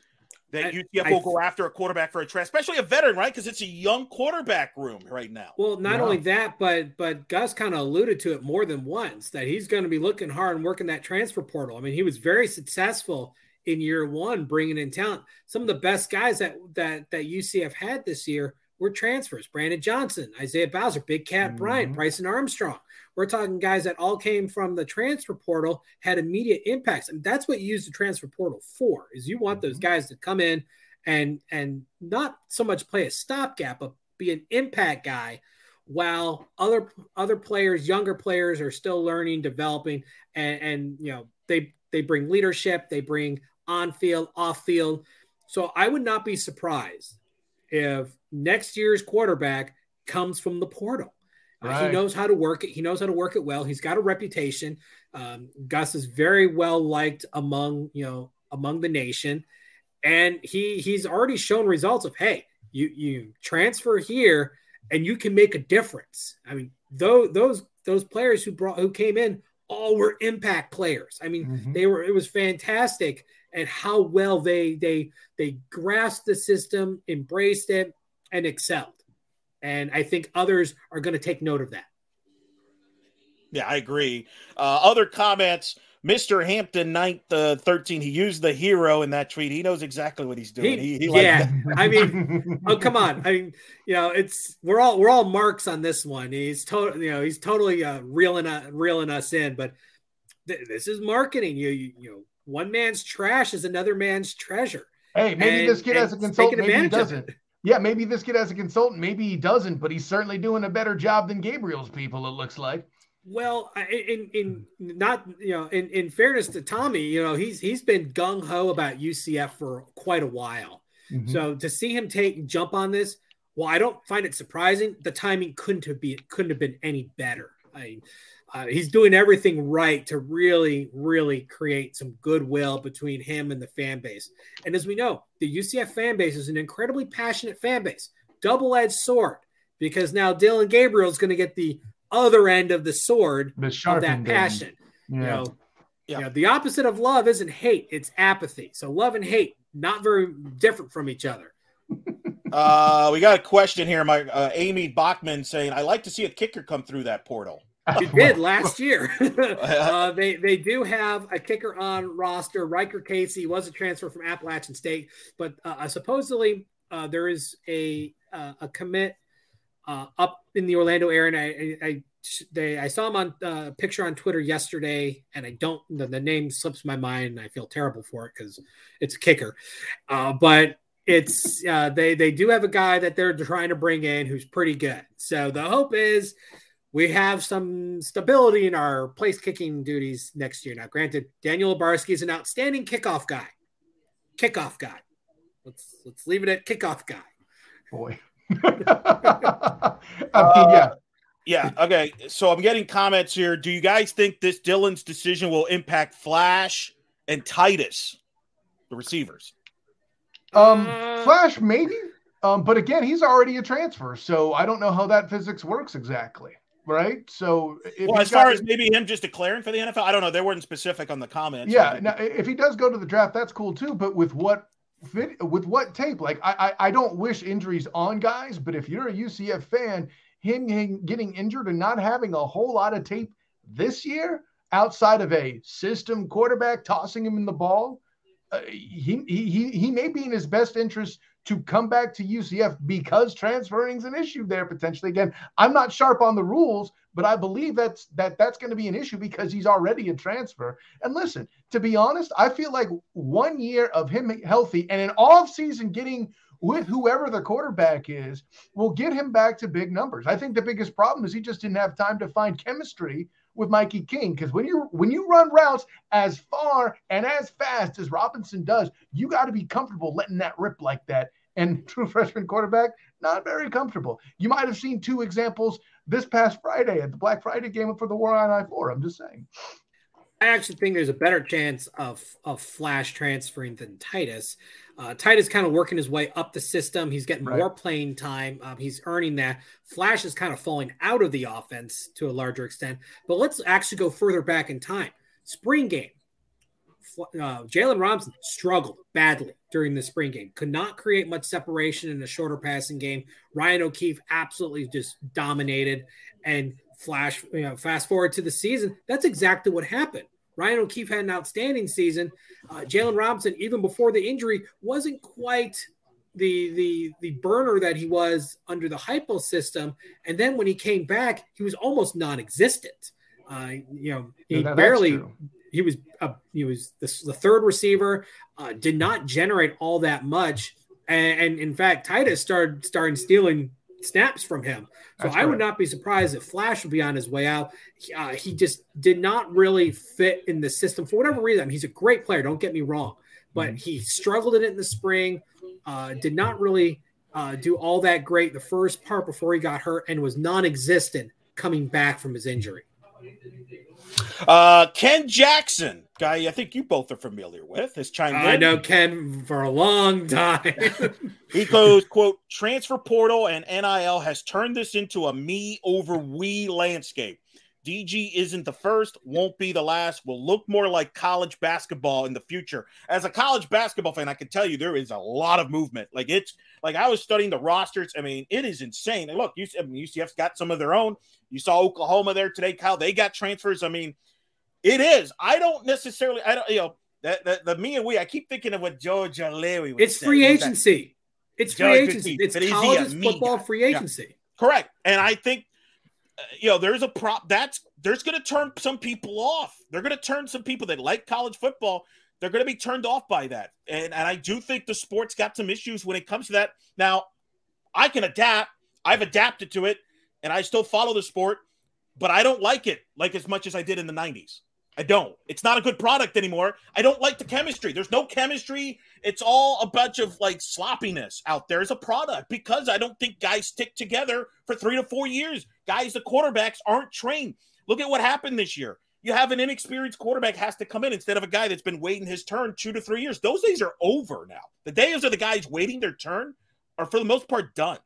that I- UCF I- will go after a quarterback for a transfer, especially a veteran, right? Because it's a young quarterback room right now. Well, not Yeah. only that, but but Gus kind of alluded to it more than once that he's going to be looking hard and working that transfer portal. I mean, he was very successful in year one, bringing in talent. Some of the best guys that that that UCF had this year were transfers: Brandon Johnson, Isaiah Bowser, Big Cat Bryant, Mhm. Bryson Armstrong. We're talking guys that all came from the transfer portal, had immediate impacts, and that's what you use the transfer portal for. Is you want those Mhm. guys to come in and and not so much play a stopgap, but be an impact guy while other other players, younger players, are still learning, developing, and, and you know they they bring leadership, they bring on field, off field. So I would not be surprised if next year's quarterback comes from the portal. Right. He knows how to work it. He knows how to work it well. He's got a reputation. Um, Gus is very well liked among you know among the nation, and he he's already shown results of hey, you you transfer here and you can make a difference. I mean, those those those players who brought who came in all were impact players. I mean, mm-hmm. they were it was fantastic and how well they they they grasped the system, embraced it, and excelled. And I think others are going to take note of that. Yeah, I agree. Uh, other comments. Mr. Hampton ninth uh, 13, he used the hero in that tweet. He knows exactly what he's doing. He, he, he yeah, I mean, oh come on. I mean, you know, it's we're all we're all marks on this one. He's totally, you know, he's totally uh, reeling uh, reeling us in. But th- this is marketing. You, you you know, one man's trash is another man's treasure. Hey, maybe and, this kid has a consultant, maybe he doesn't. Yeah, maybe this kid has a consultant, maybe he doesn't, but he's certainly doing a better job than Gabriel's people. It looks like. Well, in in not you know in, in fairness to Tommy, you know he's he's been gung ho about UCF for quite a while. Mm-hmm. So to see him take jump on this, well, I don't find it surprising. The timing couldn't have been couldn't have been any better. I uh, he's doing everything right to really really create some goodwill between him and the fan base. And as we know, the UCF fan base is an incredibly passionate fan base, double edged sword, because now Dillon Gabriel is going to get the other end of the sword the of that passion. Yeah. You know, yeah. you know, the opposite of love isn't hate, it's apathy. So love and hate, not very different from each other. uh, we got a question here. My uh, Amy Bachman saying, "I like to see a kicker come through that portal." She did last year. uh, they they do have a kicker on roster. Riker Casey was a transfer from Appalachian State, but uh, supposedly uh, there is a uh, a commit uh, up in the Orlando area. And I, I, they, I saw him on a uh, picture on Twitter yesterday, and I don't the, the, name slips my mind, I feel terrible for it because it's a kicker. Uh, but it's uh, they they do have a guy that they're trying to bring in who's pretty good. So the hope is we have some stability in our place kicking duties next year. Now, granted, Daniel Obarski is an outstanding kickoff guy. Kickoff guy. Let's let's leave it at kickoff guy. Boy. I mean, yeah. Uh, yeah. Okay. So I'm getting comments here. Do you guys think this Dillon's decision will impact Flash and Titus, the receivers? Um, Flash maybe. Um, but again, he's already a transfer, so I don't know how that physics works exactly. Right. So, well, as far as maybe him just declaring for the NFL, I don't know. They weren't specific on the comments. Yeah. Now, if he does go to the draft, that's cool too. But with what with what tape? Like I, I, I don't wish injuries on guys, but if you're a UCF fan, him, him getting injured and not having a whole lot of tape this year outside of a system quarterback tossing him in the ball, uh, he, he he may be in his best interest to come back to UCF because transferring is an issue there potentially. Again, I'm not sharp on the rules, but I believe that's that that's going to be an issue because he's already a transfer. And listen, to be honest, I feel like one year of him healthy and an off season getting with whoever the quarterback is will get him back to big numbers. I think the biggest problem is he just didn't have time to find chemistry with Mikey Keene because when you when you run routes as far and as fast as Robinson does, you got to be comfortable letting that rip like that. And true freshman quarterback, not very comfortable. You might have seen two examples this past Friday at the Black Friday game for the War on I four. I'm just saying. I actually think there's a better chance of of Flash transferring than Titus. Uh, Titus kind of working his way up the system. He's getting right. more playing time. Um, he's earning that. Flash is kind of falling out of the offense to a larger extent. But let's actually go further back in time. Spring game. Uh, Jaylon Robinson struggled badly during the spring game. Could not create much separation in a shorter passing game. Ryan O'Keefe absolutely just dominated. And flash, you know, fast forward to the season, that's exactly what happened. Ryan O'Keefe had an outstanding season. Uh, Jaylon Robinson, even before the injury, wasn't quite the the the burner that he was under the Heupel system. And then when he came back, he was almost non-existent. Uh, you know, he no, barely. He was uh, he was the, the third receiver. Uh, did not generate all that much, and, and in fact, Titus started started stealing snaps from him. So That's I would not be surprised if Flash would be on his way out. Uh, he just did not really fit in the system for whatever reason. I mean, he's a great player, don't get me wrong, but mm-hmm. he struggled in it in the spring, uh, did not really uh, do all that great the first part before he got hurt, and was non existent coming back from his injury. Uh, Ken Jackson, guy I think you both are familiar with, has chimed I in. I know Ken for a long time. he goes, quote, transfer portal and NIL has turned this into a me over we landscape. DG isn't the first, won't be the last, will look more like college basketball in the future. As a college basketball fan, I can tell you there is a lot of movement. Like it's like I was studying the rosters. I mean, it is insane. And look, UCF's got some of their own. You saw Oklahoma there today, Kyle. They got transfers. I mean, it is. I don't necessarily, I don't, you know, that the, the, me and we, I keep thinking of what George Leary It's say. free agency. It's free agency. It's college football free agency. Yeah. Correct. And I think uh, you know, there's a prop that's there's going to turn some people off. They're going to turn some people that like college football. They're going to be turned off by that. And, and I do think the sport's got some issues when it comes to that. Now, I can adapt. I've adapted to it and I still follow the sport, but I don't like it like as much as I did in the 90s. I don't. It's not a good product anymore. I don't like the chemistry. There's no chemistry. It's all a bunch of like sloppiness out there as a product because I don't think guys stick together for three to four years. Guys, the quarterbacks aren't trained. Look at what happened this year. You have an inexperienced quarterback has to come in instead of a guy that's been waiting his turn two to three years. Those days are over now. The days of the guys waiting their turn are for the most part done.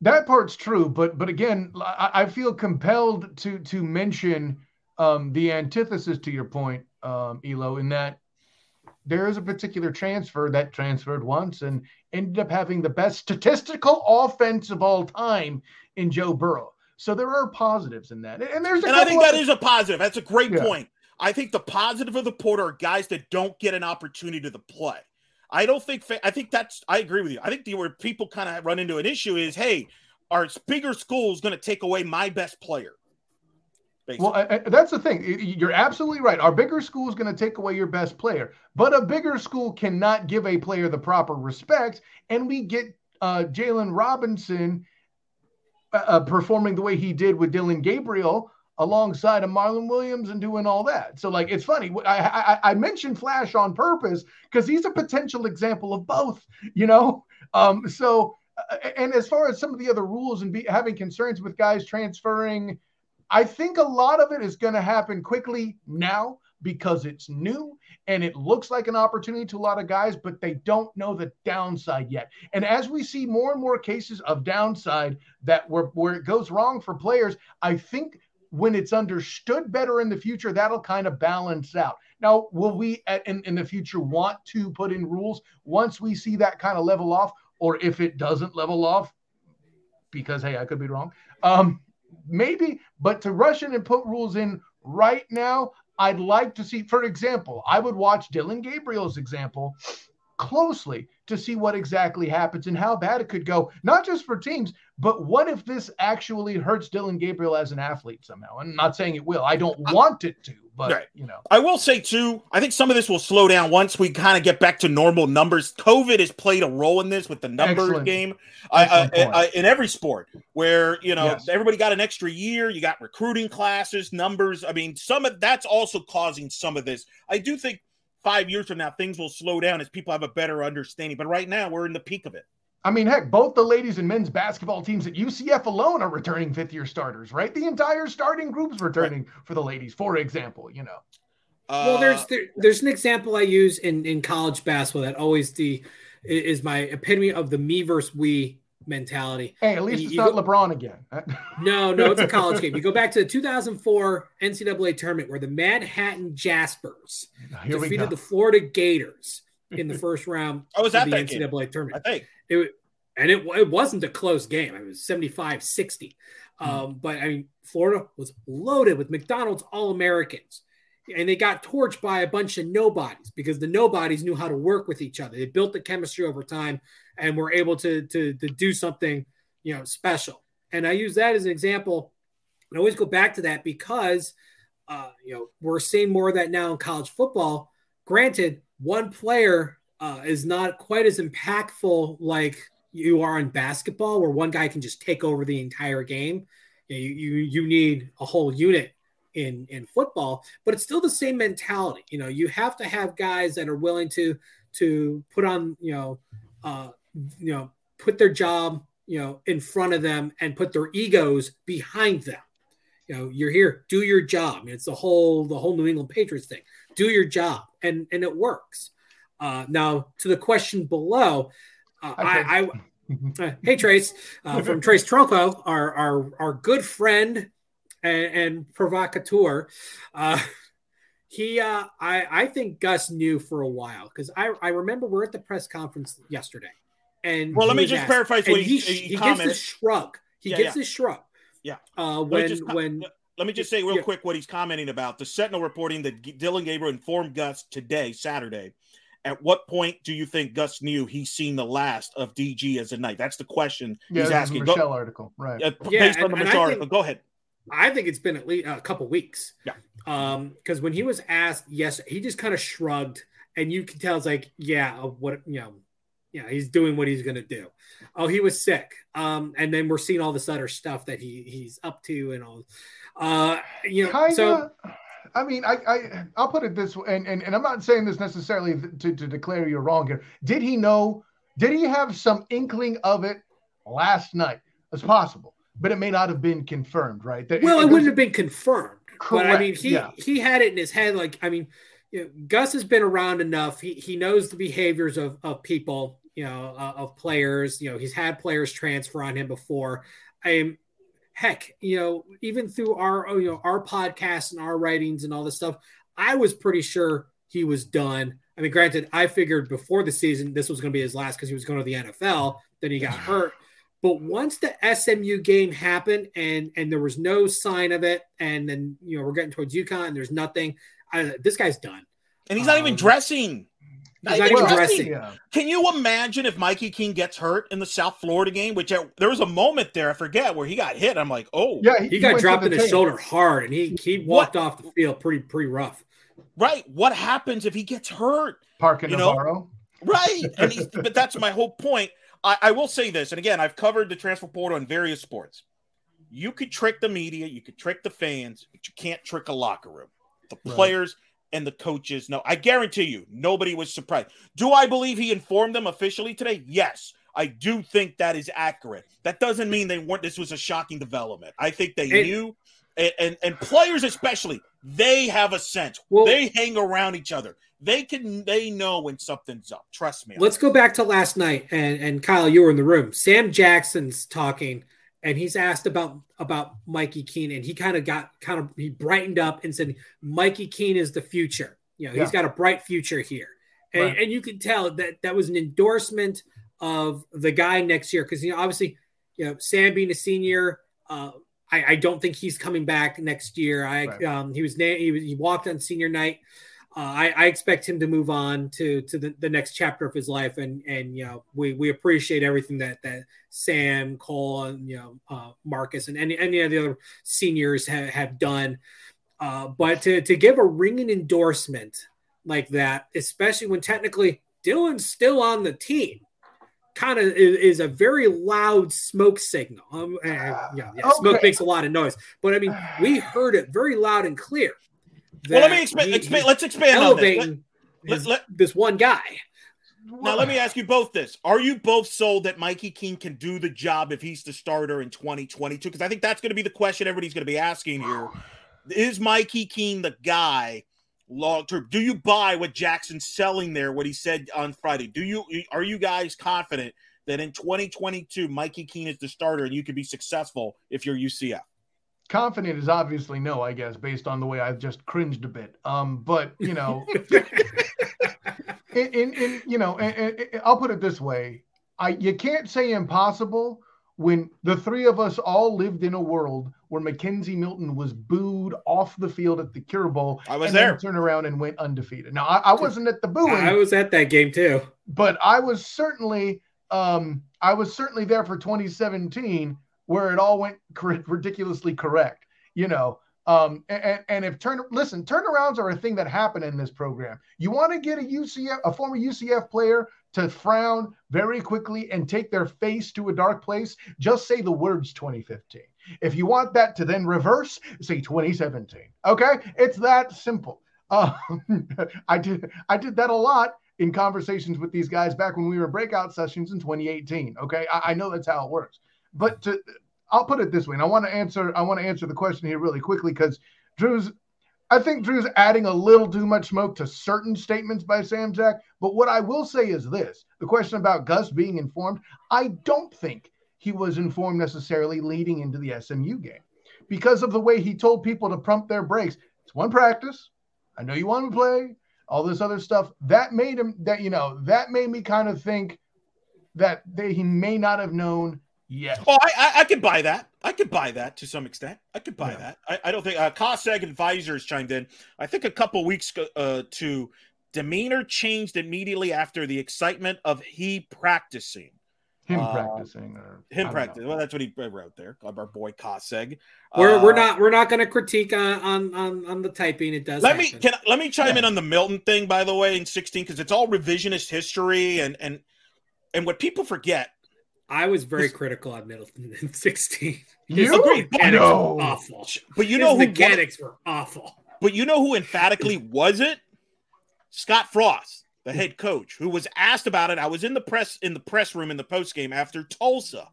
That part's true, but but again, I, I feel compelled to to mention um, the antithesis to your point, um, Elo, in that there is a particular transfer that transferred once and ended up having the best statistical offense of all time in Joe Burrow. So there are positives in that, and there's and I think that is a positive. That's a great yeah. point. I think the positive of the porter are guys that don't get an opportunity to the play. I don't think. I think that's. I agree with you. I think the where people kind of run into an issue is, hey, our bigger school is going to take away my best player. Basically. Well, that's the thing. You're absolutely right. Our bigger school is going to take away your best player, but a bigger school cannot give a player the proper respect. And we get uh, Jaylon Robinson uh, uh, performing the way he did with Dillon Gabriel alongside of Marlon Williams and doing all that. So, like, it's funny. I, I, I mentioned Flash on purpose because he's a potential example of both, you know? Um, so, uh, and as far as some of the other rules and be, having concerns with guys transferring – I think a lot of it is going to happen quickly now because it's new and it looks like an opportunity to a lot of guys, but they don't know the downside yet. And as we see more and more cases of downside that where, where it goes wrong for players, I think when it's understood better in the future, that'll kind of balance out. Now, will we at, in, in the future want to put in rules once we see that kind of level off? Or if it doesn't level off, because hey, I could be wrong. Um, maybe, but to rush in and put rules in right now, I'd like to see, for example, I would watch Dillon Gabriel's example closely to see what exactly happens and how bad it could go, not just for teams, but what if this actually hurts Dillon Gabriel as an athlete somehow? I'm not saying it will. I don't uh, want it to, but right. you know. I will say too, I think some of this will slow down once we kind of get back to normal numbers. COVID has played a role in this with the numbers Excellent. game I, I, I, in every sport where, you know, yes. everybody got an extra year, you got recruiting classes, numbers. I mean, some of that's also causing some of this. I do think five years from now, things will slow down as people have a better understanding. But right now, we're in the peak of it. I mean, heck, both the ladies and men's basketball teams at UCF alone are returning fifth year starters, right? The entire starting group's returning right. for the ladies, for example, you know. Uh, well, there's there, there's an example I use in, in college basketball that always the is my epitome of the me versus we mentality. Hey, at least you, it's not go, LeBron again. no, no, it's a college game. You go back to the 2004 NCAA tournament where the Manhattan Jaspers Here defeated the Florida Gators in the first round I was at the NCAA game. tournament. I think. It, and it, it wasn't a close game. It was 75 60. Hmm. Um, but I mean, Florida was loaded with McDonald's All Americans. And they got torched by a bunch of nobodies because the nobodies knew how to work with each other. They built the chemistry over time and were able to, to, to do something, you know, special. And I use that as an example. I always go back to that because, uh, you know, we're seeing more of that now in college football. Granted, one player uh, is not quite as impactful like you are in basketball, where one guy can just take over the entire game. You you, you need a whole unit in in football, but it's still the same mentality. You know, you have to have guys that are willing to to put on you know uh, you know put their job you know in front of them and put their egos behind them. You know, you're here, do your job. It's the whole the whole New England Patriots thing. Do your job, and and it works. Uh, now to the question below, uh, I, I uh, hey Trace uh, from Trace Tronco, our our our good friend and, and provocateur. Uh, he, uh, I, I think Gus knew for a while because I, I remember we're at the press conference yesterday, and well, let me just asked, paraphrase what he, he, he, he this shrug. He yeah, gets yeah. this shrug. Yeah. Uh, when just, when let me just say real yeah. quick what he's commenting about. The Sentinel reporting that Dylan Gabriel informed Gus today, Saturday. At what point do you think Gus knew he's seen the last of DG as a knight? That's the question yeah, he's asking. Murschel Go, article, right? Uh, yeah, based and, on the Murschel article. Go ahead. I think it's been at least a couple weeks. Yeah. Um, because when he was asked, yes, he just kind of shrugged, and you can tell it's like, yeah, what you know, yeah, he's doing what he's gonna do. Oh, he was sick. Um, and then we're seeing all this other stuff that he he's up to and all. Uh, you know, Kinda, so. I mean, I, I I'll put it this way, and, and, and I'm not saying this necessarily to, to declare you're wrong here. Did he know? Did he have some inkling of it last night? It's possible but it may not have been confirmed, right? That well, it, it wouldn't have been confirmed. Correct. But I mean, he yeah. he had it in his head. Like, I mean, you know, Gus has been around enough. He he knows the behaviors of of people, you know, uh, of players. You know, he's had players transfer on him before. I am heck, you know, even through our you know our podcasts and our writings and all this stuff, I was pretty sure he was done. I mean, granted, I figured before the season this was going to be his last because he was going to the NFL. Then he got hurt. But once the SMU game happened and and there was no sign of it, and then you know we're getting towards UConn and there's nothing, I, this guy's done. And he's not um, even dressing. Not, not even dressing. dressing. Can you imagine if Mikey Keene gets hurt in the South Florida game? Which uh, there was a moment there, I forget where he got hit. I'm like, oh, yeah, he, he got dropped in his shoulder hard, and he he walked what? off the field pretty pretty rough. Right. What happens if he gets hurt? Park you Navarro. Know? Right. And he's, but that's my whole point. I, I will say this, and again, I've covered the transfer portal in various sports. You could trick the media, you could trick the fans, but you can't trick a locker room. The right. players and the coaches no. I guarantee you, nobody was surprised. Do I believe he informed them officially today? Yes. I do think that is accurate. That doesn't mean they weren't. This was a shocking development. I think they and, knew, and, and, and players especially, they have a sense. Well, they hang around each other they can they know when something's up. Trust me. Let's go back to last night and and Kyle, you were in the room. Sam Jackson's talking and he's asked about about Mikey Keene and he kind of got kind of he brightened up and said Mikey Keene is the future. You know, yeah. he's got a bright future here. And, right. and you can tell that that was an endorsement of the guy next year because you know obviously you know Sam being a senior uh, I, I, don't think he's coming back next year. I right. um, he was he was he walked on senior night. Uh, I, I, expect him to move on to to the, the next chapter of his life, and and you know we we appreciate everything that that Sam Cole and you know uh, Marcus and any any of the other seniors have, have done. Uh, but to to give a ringing endorsement like that, especially when technically Dillon's still on the team, kind of is, is, a very loud smoke signal. Um, yeah, yeah, okay. smoke makes a lot of noise, but I mean we heard it very loud and clear well, let me expand. expand let's expand on this. Let, let, this one guy. Now, let me ask you both this: Are you both sold that Mikey Keene can do the job if he's the starter in 2022? Because I think that's going to be the question everybody's going to be asking here. Is Mikey Keene the guy long term? Do you buy what Jackson's selling there? What he said on Friday? Do you are you guys confident that in 2022 Mikey Keene is the starter and you can be successful if you're UCF? Confident is obviously no, I guess, based on the way I've just cringed a bit. Um, but you know, in, in, in, you know, in, in, I'll put it this way: I you can't say impossible when the three of us all lived in a world where McKenzie Milton was booed off the field at the Cure Bowl. I was there. Turned around and went undefeated. Now I, I wasn't at the booing. I was at that game too. But I was certainly, um, I was certainly there for 2017 where it all went ridiculously correct. You know, Um, and, and if turn listen, turnarounds are a thing that happen in this program. You want to get a UCF, a former UCF player to frown very quickly and take their face to a dark place, just say the words 2015. If you want that to then reverse, say 2017. Okay, it's that simple. Uh, I did I did that a lot in conversations with these guys back when we were breakout sessions in 2018. Okay, I, I know that's how it works. But to, I'll put it this way, and I want to answer I want to answer the question here really quickly because Drew's I think Drew's adding a little too much smoke to certain statements by Sam Jack. But what I will say is this the question about Gus being informed, I don't think he was informed necessarily leading into the SMU game because of the way he told people to pump their brakes. It's one practice. I know you want to play, all this other stuff. That made him, that, you know, that made me kind of think that they, he may not have known Yes. Oh, I, I, I could buy that. I could buy that to some extent. I could buy yeah. that. I, I don't think uh, Cossack Advisors chimed in. I think a couple weeks uh, to demeanor changed immediately after the excitement of he practicing. Him uh, practicing, or him practicing. Well, that's what he wrote there. Our boy Koseg. We're, uh, we're not we're not going to critique on, on, on on the typing. It does. Let happen. me can let me chime yeah. in on the Milton thing by the way in sixteen because it's all revisionist history and and and what people forget I was very critical on Middleton in 16. You mechanics no. were awful. But you know who mechanics were awful. But you know who emphatically wasn't? Scott Frost, the head coach, who was asked about it. I was in the press in the press room in the post game after Tulsa.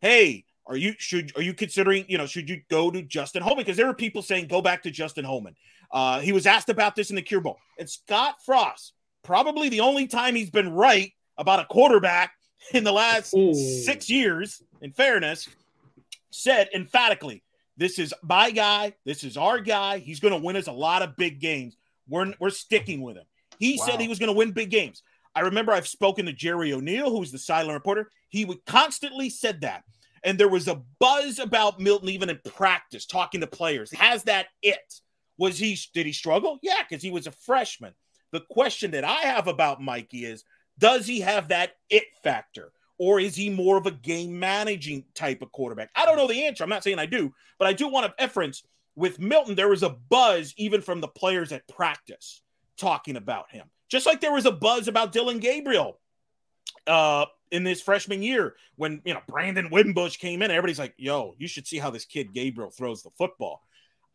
Hey, are you should are you considering you know should you go to Justin Holman because there were people saying go back to Justin Holman. Uh, he was asked about this in the Cure Bowl, and Scott Frost, probably the only time he's been right about a quarterback in the last Ooh. six years, in fairness, said emphatically, this is my guy. This is our guy. He's going to win us a lot of big games. We're, we're sticking with him. He wow. said he was going to win big games. I remember I've spoken to Jerry O'Neill, who's the silent reporter. He would constantly said that. And there was a buzz about Milton even in practice, talking to players. Has that it? Was he did he struggle? Yeah, because he was a freshman. The question that I have about Mikey is does he have that it factor? Or is he more of a game managing type of quarterback? I don't know the answer. I'm not saying I do, but I do want to reference with Milton. There was a buzz even from the players at practice talking about him, just like there was a buzz about Dillon Gabriel uh, in this freshman year when you know Brandon Wimbush came in. Everybody's like, "Yo, you should see how this kid Gabriel throws the football."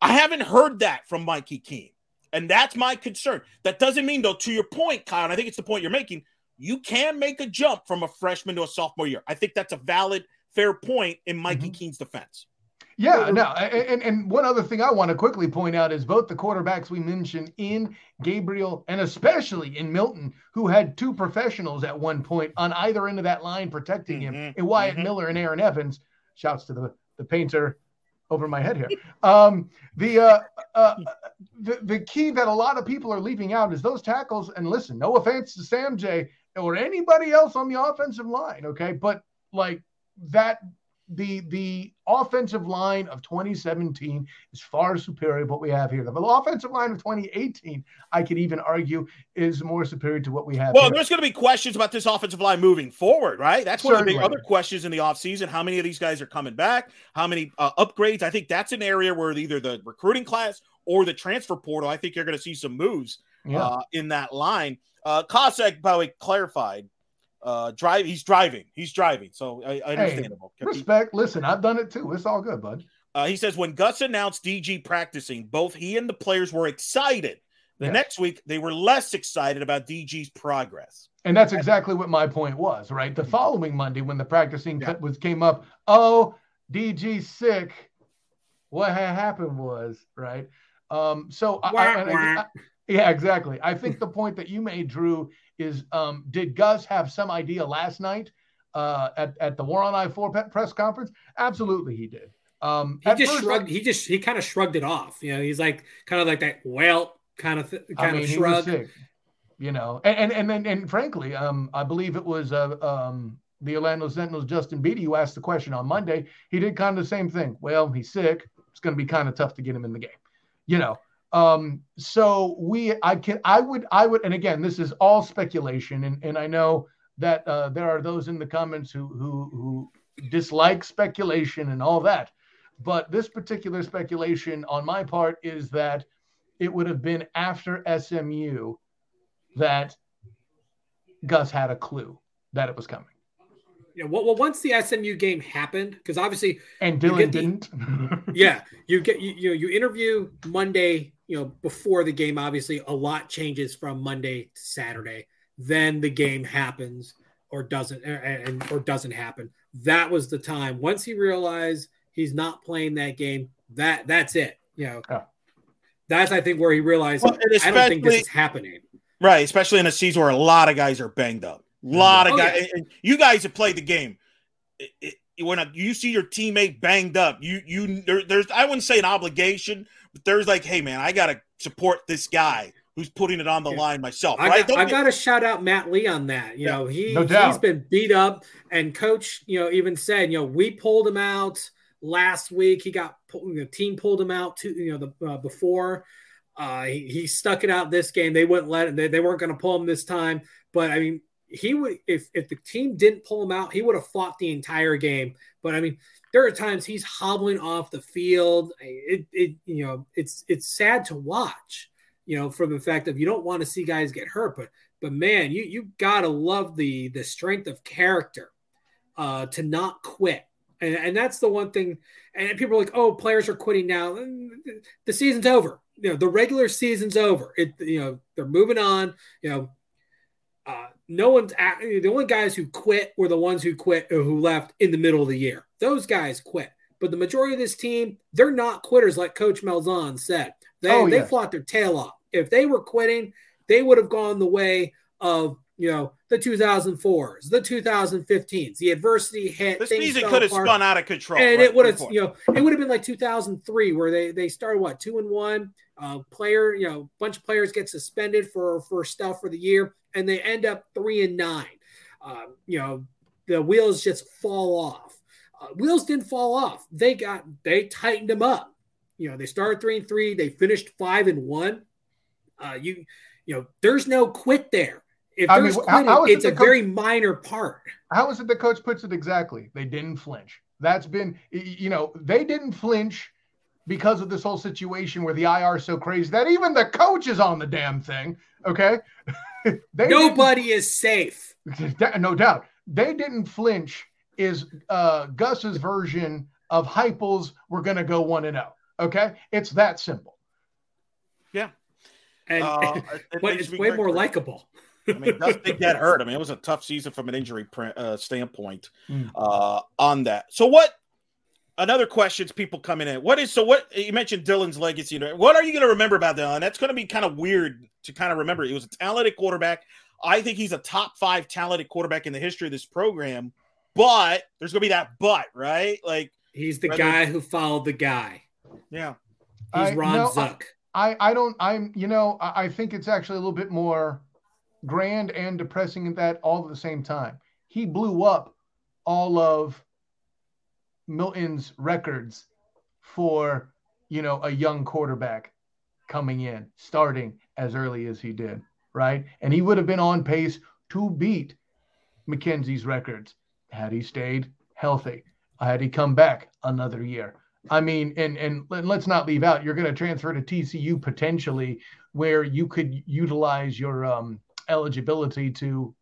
I haven't heard that from Mikey Keene, and that's my concern. That doesn't mean though, to your point, Kyle, and I think it's the point you're making you can make a jump from a freshman to a sophomore year. I think that's a valid, fair point in Mikey mm-hmm. Keene's defense. Yeah, no, and, and one other thing I want to quickly point out is both the quarterbacks we mentioned in Gabriel and especially in Milton, who had two professionals at one point on either end of that line protecting him, mm-hmm. and Wyatt mm-hmm. Miller and Aaron Evans. Shouts to the, the painter over my head here. Um, the, uh, uh, the the key that a lot of people are leaving out is those tackles. And listen, no offense to Sam J, or anybody else on the offensive line. Okay. But like that, the the offensive line of 2017 is far superior to what we have here. The offensive line of 2018, I could even argue, is more superior to what we have. Well, here. there's going to be questions about this offensive line moving forward, right? That's one Certainly. of the big other questions in the offseason. How many of these guys are coming back? How many uh, upgrades? I think that's an area where either the recruiting class or the transfer portal, I think you're going to see some moves yeah. uh, in that line. Uh, Cossack, by the way, clarified. Uh, drive. He's driving. He's driving. So I, I understandable. Hey, respect. Listen, I've done it too. It's all good, bud. Uh, he says when Gus announced DG practicing, both he and the players were excited. The yeah. next week, they were less excited about DG's progress. And that's exactly what my point was, right? The following Monday, when the practicing yeah. was came up, oh, DG sick. What had happened was right. Um, so I, I, I, yeah, exactly. I think the point that you made, Drew, is um, did Gus have some idea last night uh, at, at the War on I 4 press conference? Absolutely, he did. Um, he just shrugged. He just he kind of shrugged it off. You know, he's like kind of like that. Well, kind of th- kind I mean, of shrug. you know, and and and, and frankly, um, I believe it was uh, um, the Orlando Sentinels Justin Beatty who asked the question on Monday. He did kind of the same thing. Well, he's sick. It's going to be kind of tough to get him in the game. You know, um, so we, I can, I would, I would, and again, this is all speculation, and and I know that uh, there are those in the comments who who who dislike speculation and all that. But this particular speculation on my part is that it would have been after SMU that Gus had a clue that it was coming. Yeah, well, well once the SMU game happened, because obviously, and Dillon didn't. yeah, you get you, you know you interview Monday, you know before the game. Obviously, a lot changes from Monday to Saturday. Then the game happens or doesn't, and or doesn't happen. That was the time once he realized he's not playing that game. That that's it. You know, yeah. that's I think where he realized well, I don't think this is happening. Right, especially in a season where a lot of guys are banged up. A lot of oh, guys. Yeah. you guys have played the game. It, it, when a, you see your teammate banged up, you you there, there's I wouldn't say an obligation, but there's like, hey man, I gotta support this guy who's putting it on the line myself. I, got, I got to shout out Matt Lee on that. You yeah, know, he no he's been beat up, and coach, you know, even said, you know, we pulled him out last week. He got the team pulled him out to you know the uh, before. Uh, he, he, stuck it out this game. They wouldn't let him. They, they weren't going to pull him this time. But I mean, he would if if the team didn't pull him out, he would have fought the entire game. But I mean, there are times he's hobbling off the field. It, it you know it's it's sad to watch. You know, from the fact of you don't want to see guys get hurt, but but man, you you gotta love the the strength of character uh, to not quit. And, and that's the one thing. And people are like, "Oh, players are quitting now. The season's over. You know, the regular season's over. It, you know, they're moving on. You know, no one's at, the only guys who quit were the ones who quit or who left in the middle of the year. Those guys quit. But the majority of this team, they're not quitters, like Coach Malzahn said. They oh, they fought their tail off. If they were quitting, they would have gone the way of you know the 2004s, the 2015s. The adversity hit. This season could have spun out of control, and right, it would have you know it would have been like 2003 where they they started what two and one. Uh, player, you know, bunch of players get suspended for for stuff for the year and they end up three and nine. Um, you know, the wheels just fall off. Uh, wheels didn't fall off. They got they tightened them up. You know, they started three and three. They finished five and one. Uh, you you know, there's no quit there. If I mean, quitting, how, it's it a coach, very minor part. How is it the coach puts it exactly? They didn't flinch. That's been you know they didn't flinch because of this whole situation where the IR is so crazy that even the coach is on the damn thing. Okay. Nobody is safe. No doubt. They didn't flinch, is uh, Gus's version of Heupel's, we're going to go 1 and 0. Okay. It's that simple. Yeah. And, uh, but it's way more likable. I mean, Gus did get hurt. I mean, it was a tough season from an injury uh, standpoint mm. uh, on that. So, what another questions people coming in. What is so? What you mentioned Dillon's legacy. What are you going to remember about Dillon? That's going to be kind of weird to kind of remember. He was a talented quarterback. I think he's a top five talented quarterback in the history of this program. But there's going to be that but, right? Like he's the guy who followed the guy. Yeah, he's I, Ron no, Zuck. I, I don't. I'm. You know, I think it's actually a little bit more grand and depressing in that all at the same time. He blew up all of Milton's records for you know a young quarterback coming in, starting as early as he did, right? And he would have been on pace to beat McKenzie's records had he stayed healthy, had he come back another year. I mean, and and let's not leave out you're going to transfer to TCU potentially, where you could utilize your um, eligibility to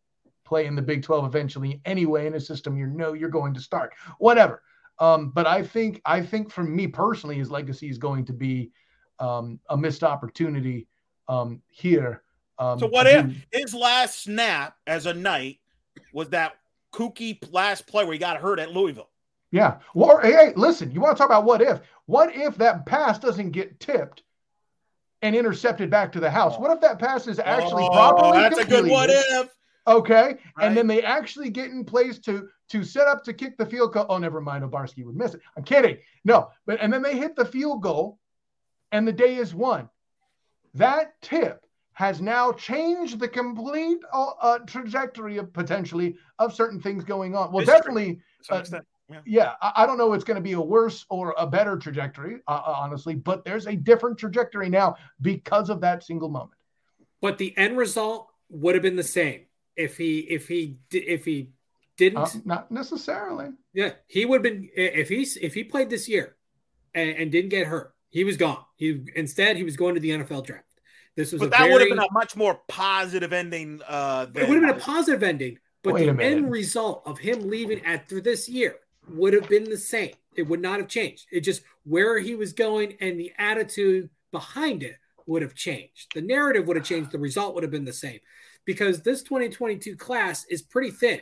play in the Big 12 eventually anyway in a system you know you're going to start. Whatever. Um, but I think I think for me personally, his legacy is going to be um, a missed opportunity um, here. Um, so what if his last snap as a knight was that kooky last play where he got hurt at Louisville? Yeah. Well, hey, hey, listen, you want to talk about what if? What if that pass doesn't get tipped and intercepted back to the house? What if that pass is actually oh, properly? That's completed? a good what if. Okay, right. and then they actually get in place to to set up to kick the field goal. Oh, never mind. Obarski would miss it. I'm kidding. No, but and then they hit the field goal, and the day is won. That tip has now changed the complete uh, uh trajectory of potentially of certain things going on. Well, definitely. Uh, yeah, yeah I, I, don't know it's going to be a worse or a better trajectory, uh, uh, honestly, but there's a different trajectory now because of that single moment. But the end result would have been the same if he if he if he didn't. Uh, not necessarily. Yeah, he would have been if he's if he played this year. and, and, didn't get hurt. He was gone. He instead he was going to the NFL draft. This was but that very, would have been a much more positive ending. Uh, it would have been a positive ending, but Wait the end result of him leaving after this year would have been the same. It would not have changed. It just where he was going and the attitude behind it would have changed. The narrative would have changed. The result would have been the same because this 2022 class is pretty thin.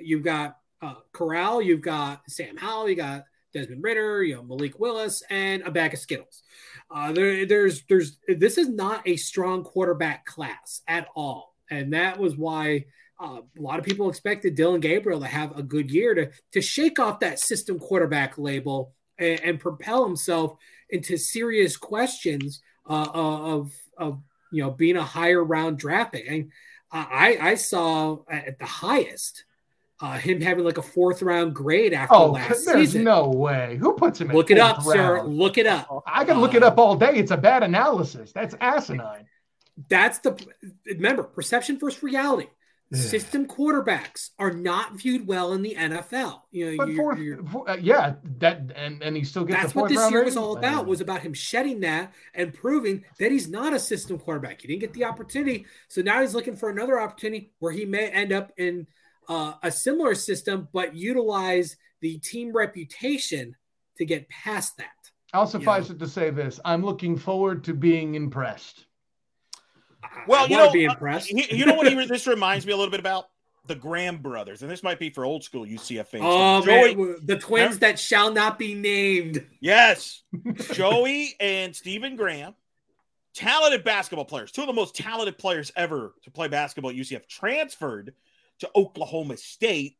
You've got uh, Corral, you've got Sam Howell, you got Desmond Ridder, you know Malik Willis, and a bag of Skittles. Uh, there, there's, there's, this is not a strong quarterback class at all, and that was why uh, a lot of people expected Dillon Gabriel to have a good year to to shake off that system quarterback label and, and propel himself into serious questions uh, of of you know being a higher round draft pick. And I I saw at the highest uh, him having like a fourth round grade after oh, last there's season. no way. Who puts him? Look it up, round? sir. Look it up. I can look it up all day. It's a bad analysis. That's asinine. That's the remember perception versus reality. System quarterbacks are not viewed well in the NFL. You know, but you're, fourth, you're, uh, yeah, that and and he still gets. That's what this year was all about. Was about him shedding that and proving that he's not a system quarterback. He didn't get the opportunity, so now he's looking for another opportunity where he may end up in uh, a similar system, but utilize the team reputation to get past that. I'll suffice you know? it to say this: I'm looking forward to being impressed. Well, you know, be uh, impressed. You know what he, this reminds me a little bit about the Graham brothers, and this might be for old school UCF fans. Oh Joey, man, the twins that shall not be named. Yes, Joey and Stephen Graham, talented basketball players, two of the most talented players ever to play basketball at UCF, transferred to Oklahoma State.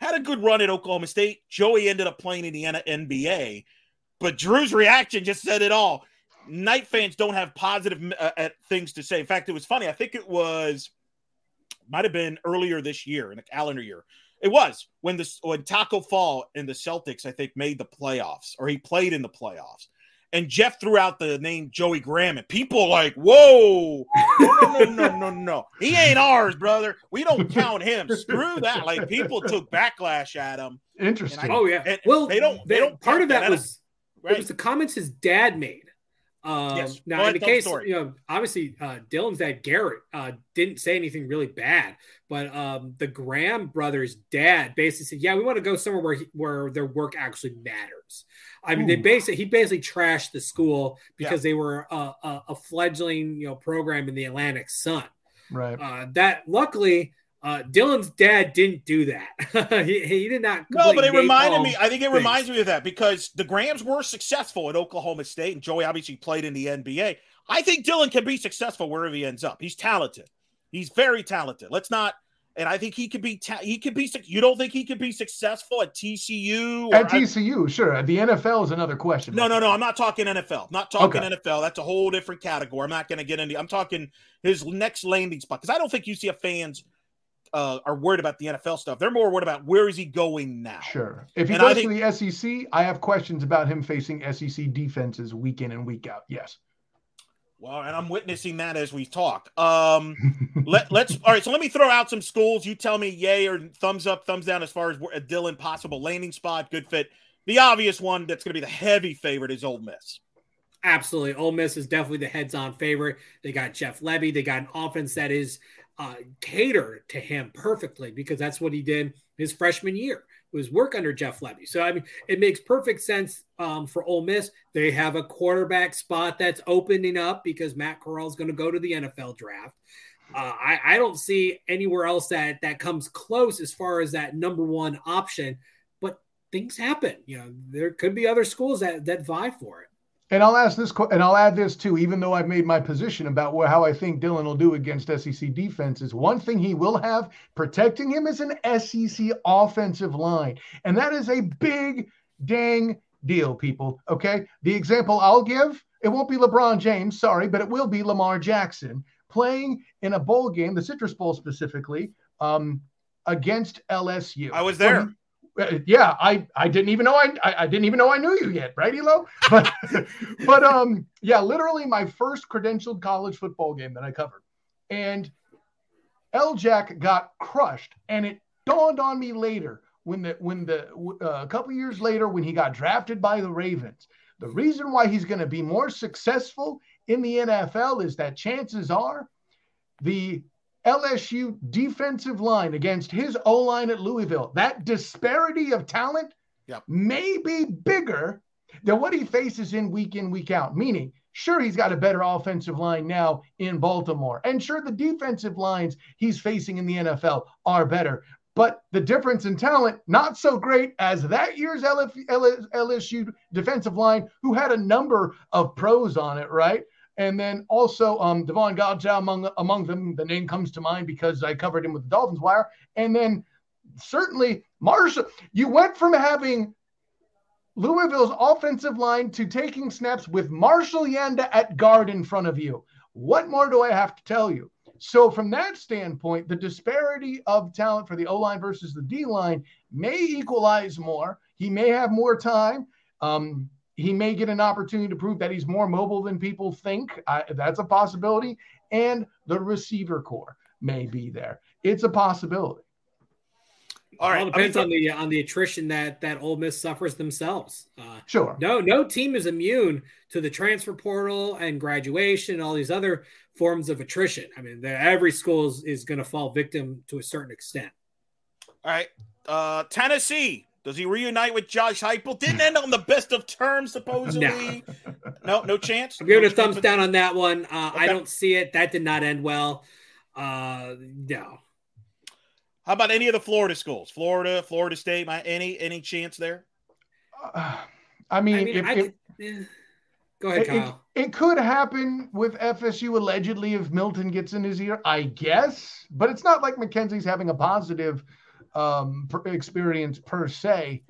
Had a good run at Oklahoma State. Joey ended up playing in the NBA, but Drew's reaction just said it all. Knight fans don't have positive uh, things to say. In fact, it was funny. I think it was might have been earlier this year in a calendar year. It was when this when Taco Fall and the Celtics, I think, made the playoffs or he played in the playoffs. And Jeff threw out the name Joey Graham, and people like, "Whoa, no, no, no, no, no, he ain't ours, brother. We don't count him. Screw that." Like people took backlash at him. Interesting. I, oh yeah. well, they don't. They, they don't. Part of that, that was right? it was the comments his dad made um, yes. Now, in the case, you know, obviously, uh, Dillon's dad Garrett uh, didn't say anything really bad, but um, the Graham brothers' dad basically said, "Yeah, we want to go somewhere where he, where their work actually matters." I mean, Ooh. they basically he basically trashed the school because yeah. they were a, a, a, fledgling, you know, program in the Atlantic Sun. Right. Uh, that luckily uh, Dillon's dad didn't do that. he, he, did not. No, but it reminded me. I think it things. reminds me of that because the Grahams were successful at Oklahoma State, and Joey obviously played in the NBA. I think Dillon can be successful wherever he ends up. He's talented. He's very talented. Let's not. And I think he could be. Ta- he could be. You don't think he could be successful at TCU? at TCU, I, sure. The NFL is another question. No, no, no. I'm not talking NFL. I'm not talking okay. NFL. That's a whole different category. I'm not going to get into. I'm talking his next landing spot because I don't think UCF fans uh, are worried about the NFL stuff. They're more worried about where is he going now. Sure. If he and goes think, to the SEC, I have questions about him facing SEC defenses week in and week out. Yes. Well, and I'm witnessing that as we talk. Um, let, let's all right. So let me throw out some schools. You tell me yay or thumbs up, thumbs down as far as a Dillon possible landing spot, good fit. The obvious one that's going to be the heavy favorite is Ole Miss. Absolutely. Ole Miss is definitely the heads on favorite. They got Jeff Lebby. They got an offense that is uh, cater to him perfectly because that's what he did his freshman year was work under Jeff Lebby. So I mean, it makes perfect sense um, for Ole Miss. They have a quarterback spot that's opening up because Matt Corral is going to go to the NFL draft. Uh, I, I don't see anywhere else that that comes close as far as that number one option. But things happen. You know, there could be other schools that that vie for it. And I'll ask this, and I'll add this too. Even though I've made my position about where, how I think Dillon will do against SEC defenses, one thing he will have protecting him is an SEC offensive line, and that is a big dang deal, people. Okay, the example I'll give it won't be LeBron James, sorry, but it will be Lamar Jackson playing in a bowl game, the Citrus Bowl specifically, um, against LSU. I was there. Yeah, I I didn't even know I, I, didn't even know I knew you yet, right, Elo? But but um yeah, literally my first credentialed college football game that I covered, and L. Jack got crushed, and it dawned on me later when the when the uh, a couple years later when he got drafted by the Ravens The reason why he's going to be more successful in the NFL is that chances are the LSU defensive line against his O line at Louisville, that disparity of talent Yep. may be bigger than what he faces in week in, week out. Meaning, sure, he's got a better offensive line now in Baltimore. And sure, the defensive lines he's facing in the NFL are better. But the difference in talent, not so great as that year's LSU defensive line, who had a number of pros on it, right? And then also um, Devon Godchaux among among them. The name comes to mind because I covered him with the Dolphins wire. And then certainly Marshall. You went from having Louisville's offensive line to taking snaps with Marshall Yanda at guard in front of you. What more do I have to tell you? So, from that standpoint, the disparity of talent for the O line versus the D line may equalize more. He may have more time. Um, he may get an opportunity to prove that he's more mobile than people think. I, that's a possibility. And the receiver core may be there. It's a possibility. All right, All depends on the on the attrition that that Ole Miss suffers themselves. Uh, sure. No, no team is immune to the transfer portal and graduation and all these other forms of attrition. I mean, every school is, is going to fall victim to a certain extent. All right, uh, Tennessee. Does he reunite with Josh Heupel? Didn't end on the best of terms, supposedly. no, no chance. I'm giving no a thumbs down on that one. Uh, Okay. I don't see it. That did not end well. Uh, no. How about any of the Florida schools? Florida, Florida State. My any any chance there? Uh, I mean, I mean, if, I if- could, eh. go ahead, it, it, Kyle. it could happen with FSU allegedly if Milton gets in his ear, I guess. But it's not like McKenzie's having a positive um, per- experience per se,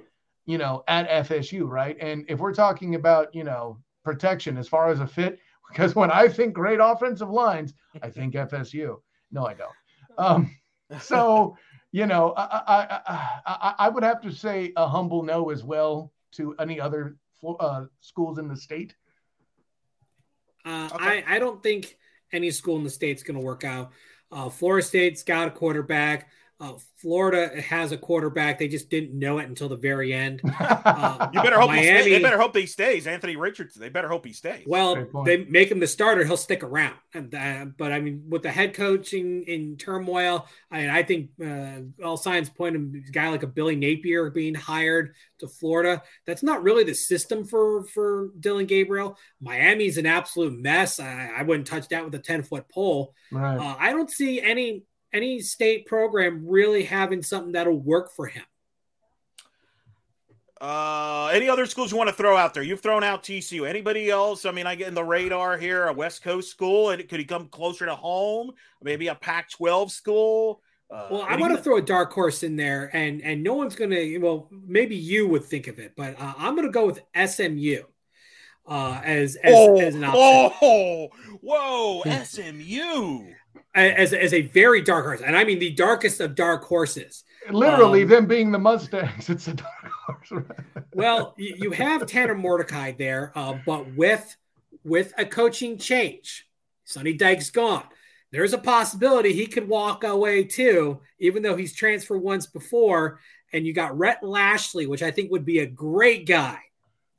you know, at FSU, right? And if we're talking about, you know, protection as far as a fit, because when I think great offensive lines, I think FSU. No, I don't. Um, so, you know, I, I, I, I, I would have to say a humble no as well to any other flo- uh, schools in the state. Uh, Okay. I, I don't think any school in the state's going to work out. Uh, Florida State's got a quarterback. Uh, Florida has a quarterback. They just didn't know it until the very end. Uh, You better hope he Miami- stay, they better hope he stays. Anthony Richardson. They better hope he stays. Well, they make him the starter, he'll stick around. And uh, but I mean, with the head coaching in turmoil, I mean, I think uh, all signs point to a guy like a Billy Napier being hired to Florida. That's not really the system for for Dillon Gabriel. Miami's an absolute mess. I, I wouldn't touch that with a ten foot pole. right. Uh, I don't see any any state program really having something that'll work for him. Uh, any other schools you want to throw out there? You've thrown out TCU. Anybody else? I mean, I get in the radar here. A West Coast school, and could he come closer to home? Maybe a Pac-12 school. Uh, Well, I want to throw a dark horse in there, and and no one's gonna. Well, maybe you would think of it, but uh, I'm gonna go with SMU uh, as as, oh, as an option, oh, whoa, SMU. As as a very dark horse, and I mean the darkest of dark horses. Literally, um, them being the Mustangs, it's a dark horse. Well, you, have Tanner Mordecai there, uh, but with with a coaching change, Sonny Dykes gone. There's a possibility he could walk away too, even though he's transferred once before. And you got Rhett Lashlee, which I think would be a great guy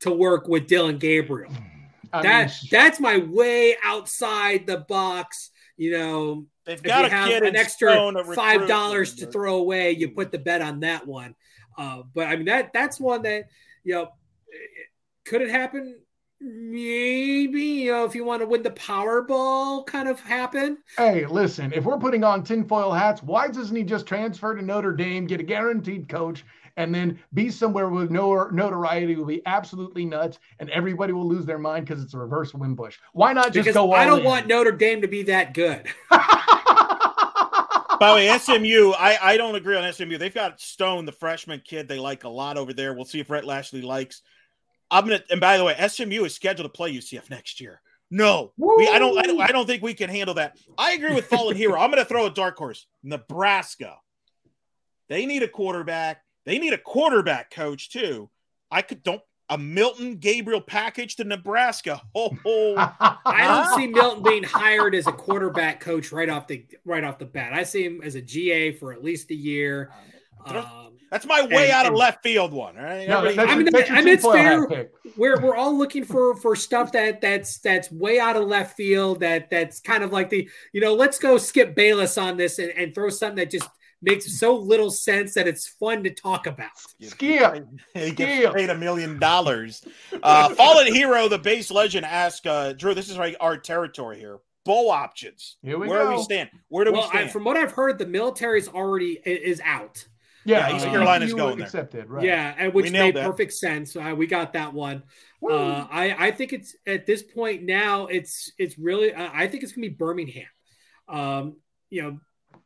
to work with Dillon Gabriel. I That mean, that's my way outside the box. You know, They've if got you a have kid an extra five dollars to throw away, you put the bet on that one. Uh, but I mean that that's one that you know could it happen? Maybe you know if you want to win the Powerball, kind of happen. hey, listen, if we're putting on tinfoil hats, why doesn't he just transfer to Notre Dame, get a guaranteed coach, and then be somewhere with no notoriety will be absolutely nuts, and everybody will lose their mind because it's a reverse Wimbush. Why not just Because go all I don't in? want Notre Dame to be that good. By the way, SMU, I, I don't agree on SMU. They've got Stone, the freshman kid, they like a lot over there. We'll see if Rhett Lashlee likes. I'm gonna. And by the way, SMU is scheduled to play UCF next year. No, we, I don't. I don't. I don't think we can handle that. I agree with Fallen Hero. I'm gonna throw a dark horse. Nebraska. They need a quarterback. They need a quarterback coach too. I could don't a Milton Gabriel package to Nebraska. Oh, oh. I don't see Milton being hired as a quarterback coach right off the right off the bat. I see him as a GA for at least a year. Um, That's my way And- out of and- left field one. All right. No, Everybody- that's, I mean, that's your I mean, it's fair. we're we're all looking for for stuff that that's that's way out of left field. That that's kind of like the you know let's go skip Bayless on this and, and throw something that just makes so little sense that it's fun to talk about. Skip. he gets paid a million dollars. Uh, Fallen Hero, the base legend, asked uh, Drew. This is like our territory here. Bowl options. Here we Where do we stand? Where do we Well, I, stand? from what I've heard, the military's already is out. Yeah, Yeah, East uh, Carolina's you going there. Accepted, right? Yeah, which made that. perfect sense. Uh, we got that one. Uh, I I think it's at this point now. It's it's really. Uh, I think it's gonna be Birmingham. Um, you know,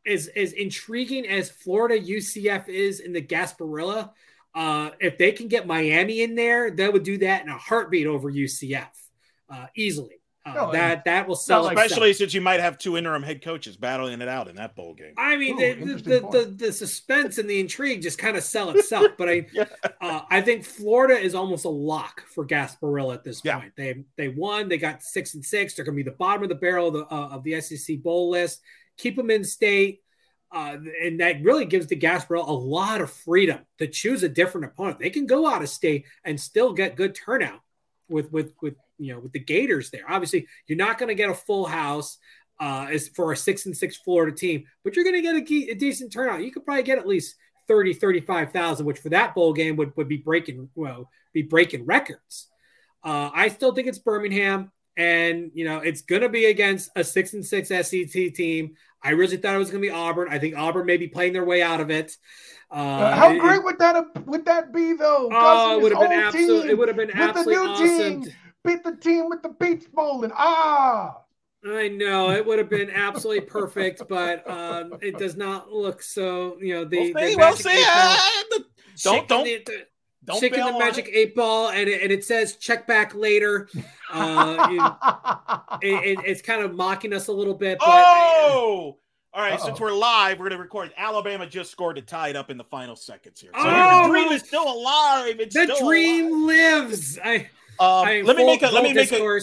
as as intriguing as Florida UCF is in the Gasparilla, uh, if they can get Miami in there, they would do that in a heartbeat over UCF, uh, easily. Uh, No, that that will sell. like- itself. Especially since you might have two interim head coaches battling it out in that bowl game. I mean, Ooh, the, interesting the, the, the suspense and the intrigue just kind of sell itself. But I, Yeah. uh, I think Florida is almost a lock for Gasparilla at this Yeah. point. They they won. They got six and six. They're going to be the bottom of the barrel of the, uh, of the SEC bowl list. Keep them in state, uh, and that really gives the Gasparilla a lot of freedom to choose a different opponent. They can go out of state and still get good turnout with with with you know with the Gators there. Obviously, you're not going to get a full house uh, as for a six and six Florida team, but you're going to get a, a decent turnout. You could probably get at least 30, 35,000, which for that bowl game would, would be breaking, well, be breaking records. Uh, I still think it's Birmingham and, you know, it's going to be against a six and six SEC team. I really thought it was going to be Auburn. I think Auburn may be playing their way out of it. Uh, Uh, how it- great would that would that be though? Oh, it would have been whole absolutely. It would have been with the absolutely new awesome. team. Beat the team with the beach bowling. Ah, I know it would have been absolutely perfect, but um, it does not look so. You know, the, we'll the see. We'll see. eight ball- the- don't don't the, the- don't shaking the magic it. eight ball, and it, and it says check back later. Uh, it, it- it's kind of mocking us a little bit, but Oh, all right. Uh-oh. Since we're live, we're gonna record. Alabama just scored to tie it up in the final seconds here. So Oh! the dream is still alive. It's the dream alive. lives. I, Um, I let me full- make a. Let me make a.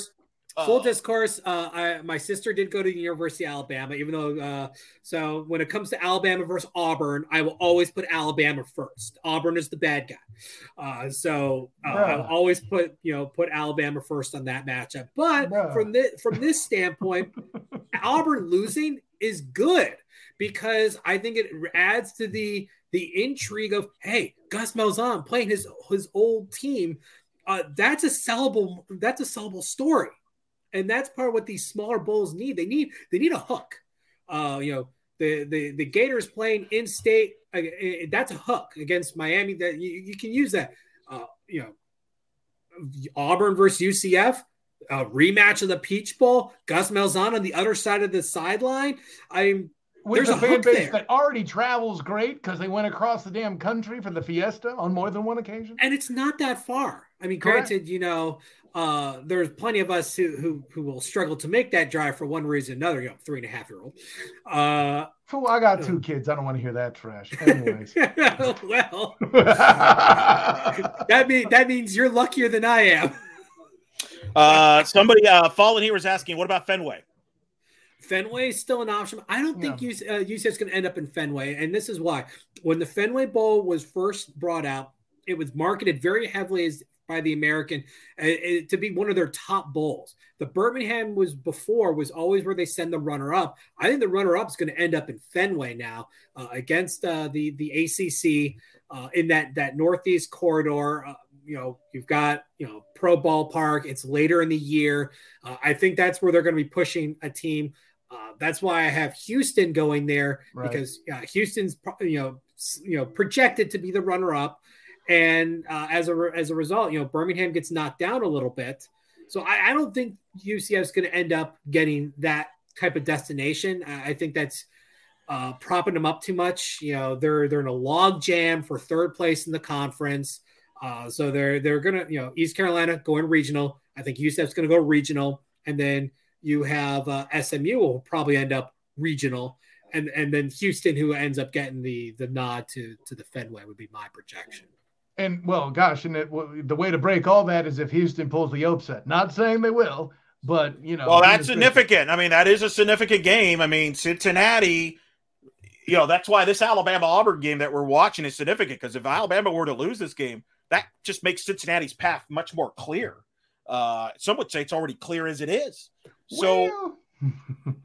Full discourse. Uh, I, my sister did go to the University of Alabama, even though. Uh, so when it comes to Alabama versus Auburn, I will always put Alabama first. Auburn is the bad guy, uh, so uh, I'll always put you know put Alabama first on that matchup. But Bruh. from this from this standpoint, Auburn losing is good because I think it adds to the the intrigue of hey Gus Malzahn playing his his old team. Uh, that's a sellable that's a sellable story, and that's part of what these smaller bowls need. They need they need a hook. Uh, you know the the the Gators playing in state. Uh, uh, that's a hook against Miami. That you, you can use that. Uh, you know Auburn versus UCF a rematch of the Peach Bowl. Gus Malzahn on the other side of the sideline. I'm with There's the a fan base there. that already travels great because they went across the damn country for the fiesta on more than one occasion. and it's not that far. I mean, Correct. granted, you know, uh, there's plenty of us who, who who will struggle to make that drive for one reason or another. You know, three and a half year old. Uh, Fool, I got two kids. I don't want to hear that trash. Anyways. well, that mean that means you're luckier than I am. Uh, somebody, uh, Fallen here was asking, what about Fenway? Fenway is still an option. I don't think Yeah. UC, uh, UCF's going to end up in Fenway, and this is why. When the Fenway Bowl was first brought out, it was marketed very heavily as by the American uh, uh, to be one of their top bowls. The Birmingham was before was always where they send the runner up. I think the runner up is going to end up in Fenway now uh, against uh, the the ACC uh, in that that Northeast corridor. Uh, you know, you've got you know pro ballpark. It's later in the year. Uh, I think that's where they're going to be pushing a team. Uh, that's why I have Houston going there Right. because Houston's you know you know projected to be the runner up, and uh, as a as a result, you know Birmingham gets knocked down a little bit. So I, I don't think UCF is going to end up getting that type of destination. I, I think that's uh, propping them up too much. You know they're they're in a log jam for third place in the conference. Uh, so they're they're gonna you know East Carolina going regional. I think UCF's gonna go regional, and then you have uh, SMU will probably end up regional, and and then Houston who ends up getting the the nod to to the Fenway would be my projection. And well, gosh, and it, well, the way to break all that is if Houston pulls the upset. Not saying they will, but you know. Well, that's significant. I mean, that is a significant game. I mean, Cincinnati you know, that's why this Alabama Auburn game that we're watching is significant because if Alabama were to lose this game, that just makes Cincinnati's path much more clear. Uh, some would say it's already clear as it is. So, Well,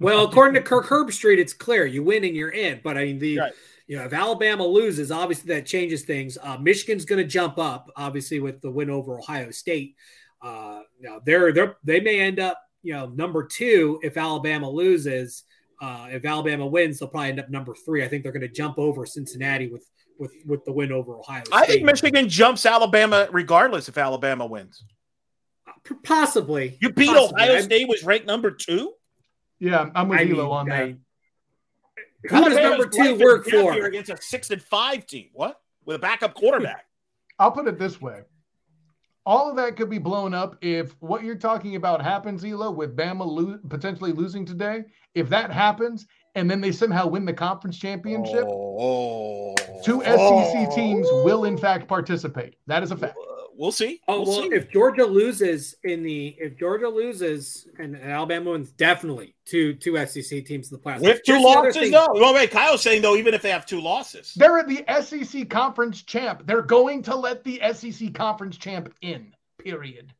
Well, according to Kirk Herbstreit, it's clear you win and you're in. But I mean, the Right. You know if Alabama loses, obviously that changes things. Uh, Michigan's going to jump up, obviously with the win over Ohio State. Uh, you know, they're they are they may end up you know number two if Alabama loses. Uh, if Alabama wins, they'll probably end up number three. I think they're going to jump over Cincinnati with with with the win over Ohio State. I think Michigan jumps Alabama regardless if Alabama wins. possibly You beat possibly. Ohio State was ranked number two. yeah, I'm with I Hilo mean, on that. I- who does number two work death here for? against a six and five team? What with a backup quarterback? I'll put it this way. All of that could be blown up if what you're talking about happens, Elo, with Bama lo- potentially losing today. If that happens, and then they somehow win the conference championship, Oh, two SEC teams will in fact participate. That is a fact. We'll see. Oh We'll well, see. if Georgia loses in the if Georgia loses and, and Alabama wins, definitely two two SEC teams in the playoffs. with two Here's losses, thing. no. Well, wait, Kyle's saying though, even if they have two losses, They're at the SEC conference champ. They're going to let the SEC conference champ in. Period.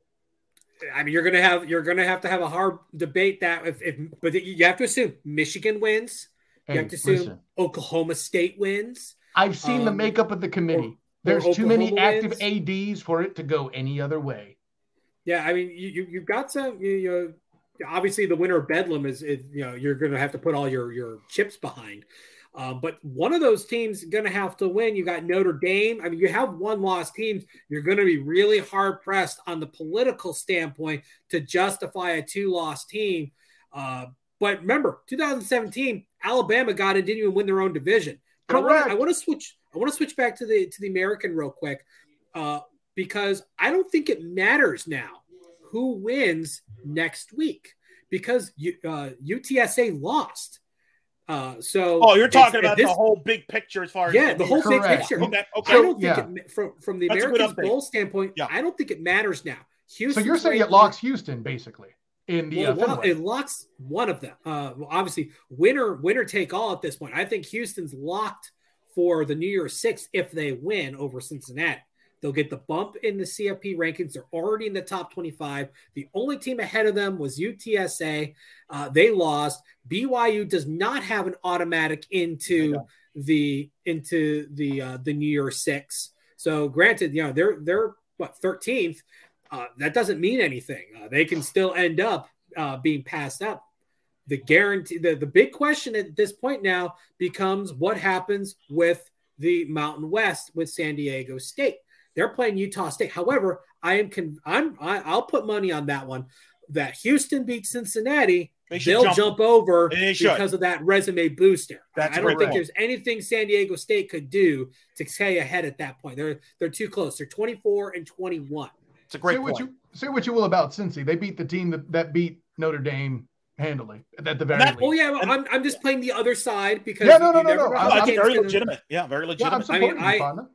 I mean, you're gonna have you're gonna have to have a hard debate that if, if but you have to assume Michigan wins. You have to assume listen, Oklahoma State wins. I've seen the um, makeup of the committee. There's too many active wins. ADs for it to go any other way. Yeah, I mean, you, you you've got some. You, you obviously the winner of Bedlam is, is you know you're going to have to put all your your chips behind. Um, but one of those teams going to have to win. You got Notre Dame. I mean, you have one loss teams. You're going to be really hard pressed on the political standpoint to justify a two loss team. Uh, but remember, 2017, Alabama got and didn't even win their own division. But I wanna- Correct. I want to switch. I want to switch back to the to the American real quick. Uh, because I don't think it matters now who wins next week because uh, UTSA lost. Uh, so oh, you're talking about this- the whole big picture as far as yeah, the whole big picture. Okay, okay. I don't think yeah. it, from from the That's a good bowl standpoint. Yeah. I don't think it matters now. Houston, So you're saying it locks Houston basically in the well, uh, it, it locks one of them. Uh, well, obviously, winner winner take all at this point. I think Houston's locked for the New Year's Six if they win over Cincinnati. They'll get the bump in the CFP rankings. They're already in the top 25. The only team ahead of them was UTSA. Uh, they lost. BYU does not have an automatic into the into the uh, the New Year's Six. So, granted, you know they're they're what 13th. Uh, that doesn't mean anything. Uh, they can still end up uh, being passed up. The guarantee, the, the big question at this point now becomes what happens with the Mountain West with San Diego State. They're playing Utah State. However, I am con- I'm I, I'll put money on that one that Houston beats Cincinnati. they they'll jump- jump, over They because of that resume booster. That's I a don't think point. there's anything San Diego State could do to stay ahead at that point. They're they're too close. They're 24 and 21. It's a great say what you say what you will about Cincy. They beat the team that, that beat Notre Dame handily at the very That- least. Oh yeah, well, And- I'm, I'm just playing the other side because Yeah, no, you no, no, no. know I- how No, the that's game's very legitimate. Yeah, very legitimate. I'm I mean, I- you,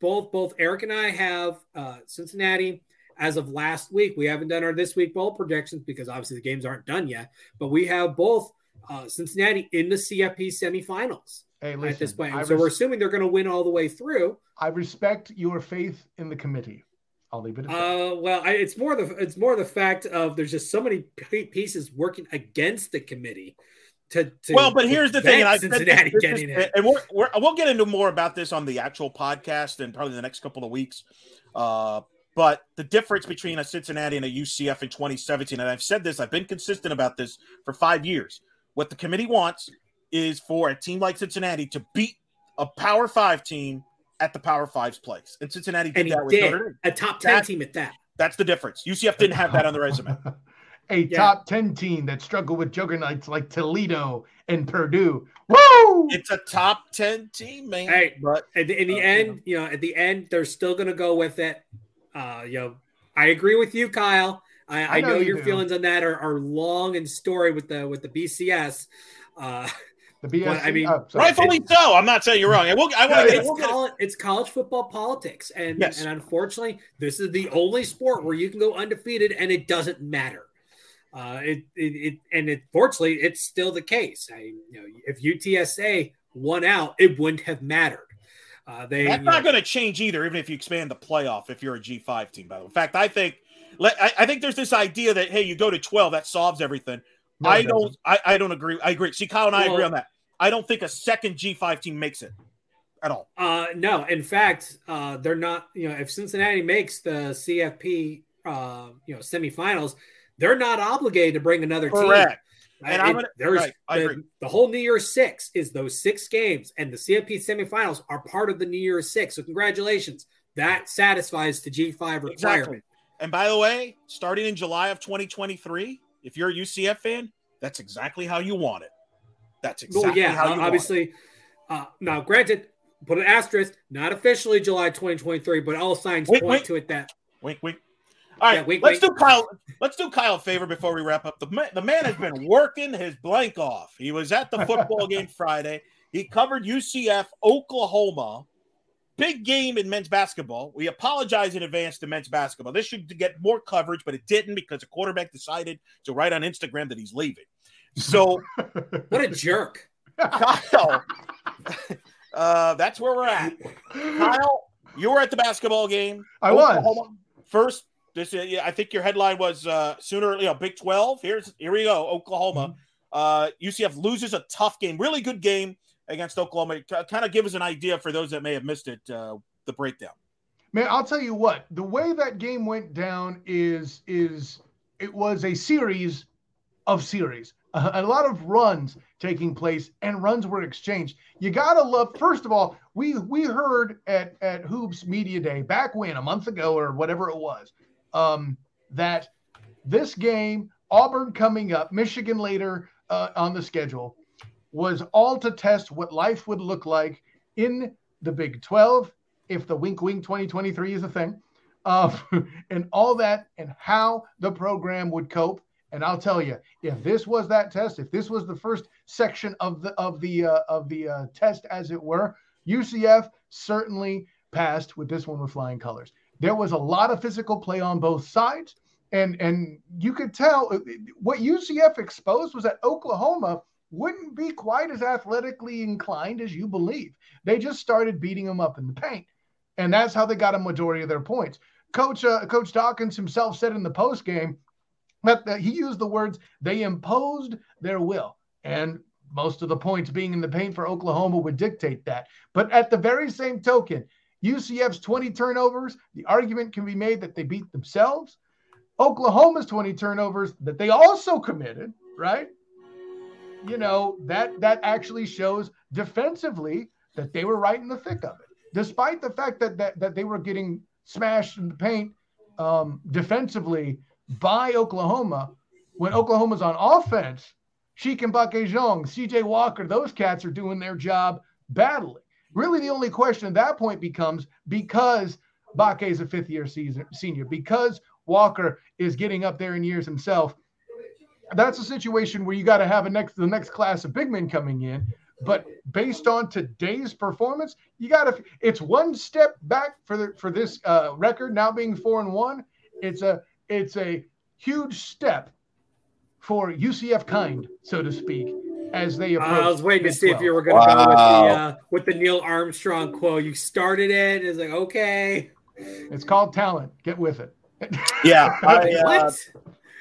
both both Eric and I have uh, Cincinnati as of last week. We haven't done our this week bowl predictions because obviously the games aren't done yet. But we have both uh, Cincinnati in the CFP semifinals Hey, at this point. I, And so we're assuming they're going to win all the way through. I respect your faith in the committee. I'll leave it at that. Uh, well, I, it's more the it's more the fact of there's just so many pieces working against the committee. To, to well, but here's the thing, and I prevent Cincinnati getting it. and we're, we're, we'll get into more about this on the actual podcast and probably the next couple of weeks. Uh, but the difference between a Cincinnati and a UCF in 2017, and I've said this, I've been consistent about this for five years. What the committee wants is for a team like Cincinnati to beat a Power Five team at the Power Five's place, and Cincinnati did and that with did Notre Dame. a top ten That- team at that. That's the difference. UCF didn't have that on the resume. a Yeah. top 10 team that struggle with juggernauts like Toledo and Purdue. Woo! It's a top 10 team, man. Hey, but At the, in the Uh, end, you know, at the end, they're still going to go with it. Uh, you know, I agree with you, Kyle. I, I, I know, know you your do. feelings on that are, are long and story with the with the BCS. Uh, the BSC. well, I mean, oh, rightfully so. I'm not saying you're wrong. And we'll, I want to it's, college, it's college football politics, and Yes. and unfortunately, this is the only sport where you can go undefeated and it doesn't matter. Uh, it, it, it and it, fortunately, it's still the case. I, you know, if UTSA won out, it wouldn't have mattered. Uh, they that's not going to change either, even if you expand the playoff. If you're a G5 team, by the way. In fact, I think I, I think there's this idea that hey, you go to 12, that solves everything. No, I don't. I, I don't agree. I agree. See, Kyle and I well, agree on that. I don't think a second G5 team makes it at all. Uh, no, in fact, uh, they're not. You know, if Cincinnati makes the CFP, uh, you know, semifinals, they're not obligated to bring another Correct. team. And I'm gonna, there's right, the, the, whole New Year's Six is those six games, and the CFP semifinals are part of the New Year's Six. So congratulations, that satisfies the G5 requirement. Exactly. And by the way, starting in July of 2023, if you're a UCF fan, that's exactly how you want it. That's exactly well, yeah, how you obviously. Uh, now, granted, put an asterisk, not officially July 2023, but all signs wink, point wink. to it that. Wink, wink. All right, yeah, wink, let's do Kyle. Let's do Kyle a favor before we wrap up. The man, the man has been working his blank off. He was at the football game Friday. He covered UCF Oklahoma. Big game in men's basketball. We apologize in advance to men's basketball. This should get more coverage, but it didn't because the quarterback decided to write on Instagram that he's leaving. So, what a jerk, Kyle. Uh, that's where we're at. Kyle, you were at the basketball game. I Oklahoma. was first. This, uh, I think your headline was uh, sooner. You know, Big Twelve. Here's here we go. Oklahoma. Mm-hmm. Uh, UCF loses a tough game, really good game against Oklahoma. Kind of give us an idea for those that may have missed it. Uh, the breakdown. Man, I'll tell you what. The way that game went down is is it was a series of series a, a lot of runs taking place and runs were exchanged. You gotta love. First of all, we we heard at at Hoops Media Day back when a month ago or whatever it was, um, that this game Auburn coming up, Michigan later uh, on the schedule, was all to test what life would look like in the Big 12 if the Wink Wink 2023 is a thing, and all that, and how the program would cope and I'll tell you, if this was that test, if this was the first section of the of the uh, of the uh, test, as it were, UCF certainly passed with this one with flying colors. There was a lot of physical play on both sides, and and you could tell uh, what UCF exposed was that Oklahoma wouldn't be quite as athletically inclined as you believe. They just started beating them up in the paint, and that's how they got a majority of their points. Coach uh, Coach Dawkins himself said in the post game but he used the words they imposed their will. And most of the points being in the paint for Oklahoma would dictate that. But at the very same token, UCF's 20 turnovers, the argument can be made that they beat themselves. Oklahoma's 20 turnovers that they also committed, right? You know, that that actually shows defensively that they were right in the thick of it. Despite the fact that that, that they were getting smashed in the paint um, defensively, by Oklahoma when Oklahoma's on offense. Sheik and Bakejong, CJ Walker, those cats are doing their job battling. Really, the only question at that point becomes because Bake is a fifth year season, senior, because Walker is getting up there in years himself. That's a situation where you got to have a next the next class of big men coming in. But based on today's performance, you got to. It's one step back for the for this uh, record now being four and one. It's a it's a huge step for UCF kind, so to speak, as they approach. I was waiting to see 12. if you were going to wow. go with the uh, with the Neil Armstrong quote. You started it. It's like okay. It's called talent. Get with it. Yeah. I, uh,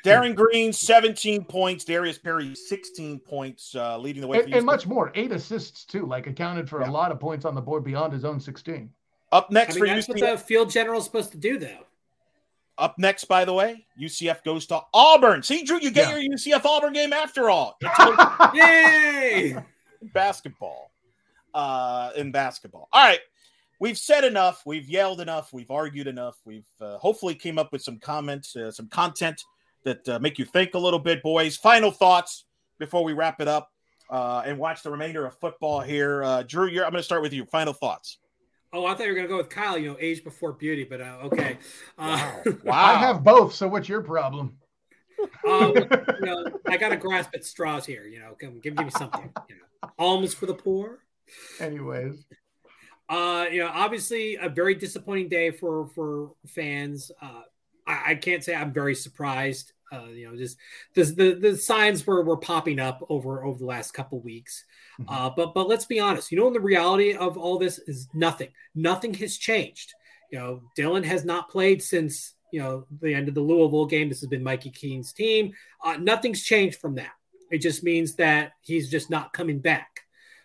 Darin Green, 17 points. Darius Perry, 16 points, uh, leading the way. And, and much more. Eight assists, too. Like accounted for yeah. a lot of points on the board beyond his own 16. Up next I mean, for that's UCF. what the field general is supposed to do, though. Up next, by the way, UCF goes to Auburn. See, Drew, you get yeah. your UCF Auburn game after all. Yay! basketball. Uh, in basketball. All right. We've said enough. We've yelled enough. We've argued enough. We've uh, hopefully came up with some comments, uh, some content that uh, make you think a little bit, boys. Final thoughts before we wrap it up uh, and watch the remainder of football here. Uh, Drew, I'm going to start with you. Final thoughts. Oh, I thought you were going to go with Kyle, you know, age before beauty, but uh, okay. Uh, wow. wow. I have both. So what's your problem? Um, you know, I got to grasp at straws here. You know, give, give, give me something. You know, alms for the poor. Anyways. Uh, you know, obviously a very disappointing day for for fans. Uh, I, I can't say I'm very surprised. Uh, you know, just the, the the signs were were popping up over over the last couple weeks. Mm-hmm. Uh, but but let's be honest. You know, the reality of all this is nothing. Nothing has changed. You know, Dillon has not played since you know the end of the Louisville game. This has been Mikey Keene's team. Uh, nothing's changed from that. It just means that he's just not coming back.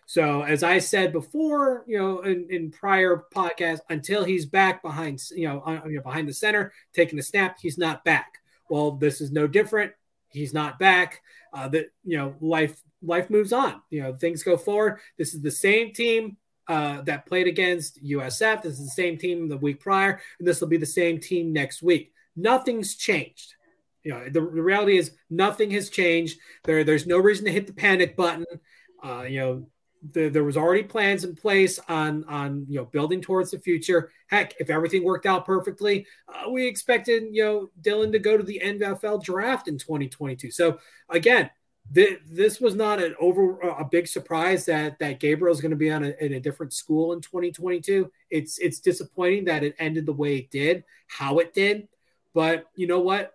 So as I said before, you know, in, in prior podcasts, until he's back behind, you know, on, you know, behind the center taking the snap, he's not back. Well, this is no different. He's not back. Uh, that you know, life life moves on. You know, things go forward. This is the same team uh, that played against USF. This is the same team the week prior, and this will be the same team next week. Nothing's changed. You know, the, the reality is nothing has changed. There, there's no reason to hit the panic button. Uh, you know, the, there was already plans in place on on you know building towards the future. Heck, if everything worked out perfectly, uh, we expected you know Dillon to go to the NFL draft in 2022. So again, th- this was not an over a big surprise that that Gabriel is going to be on a, in a different school in 2022. It's it's disappointing that it ended the way it did, how it did, but you know what?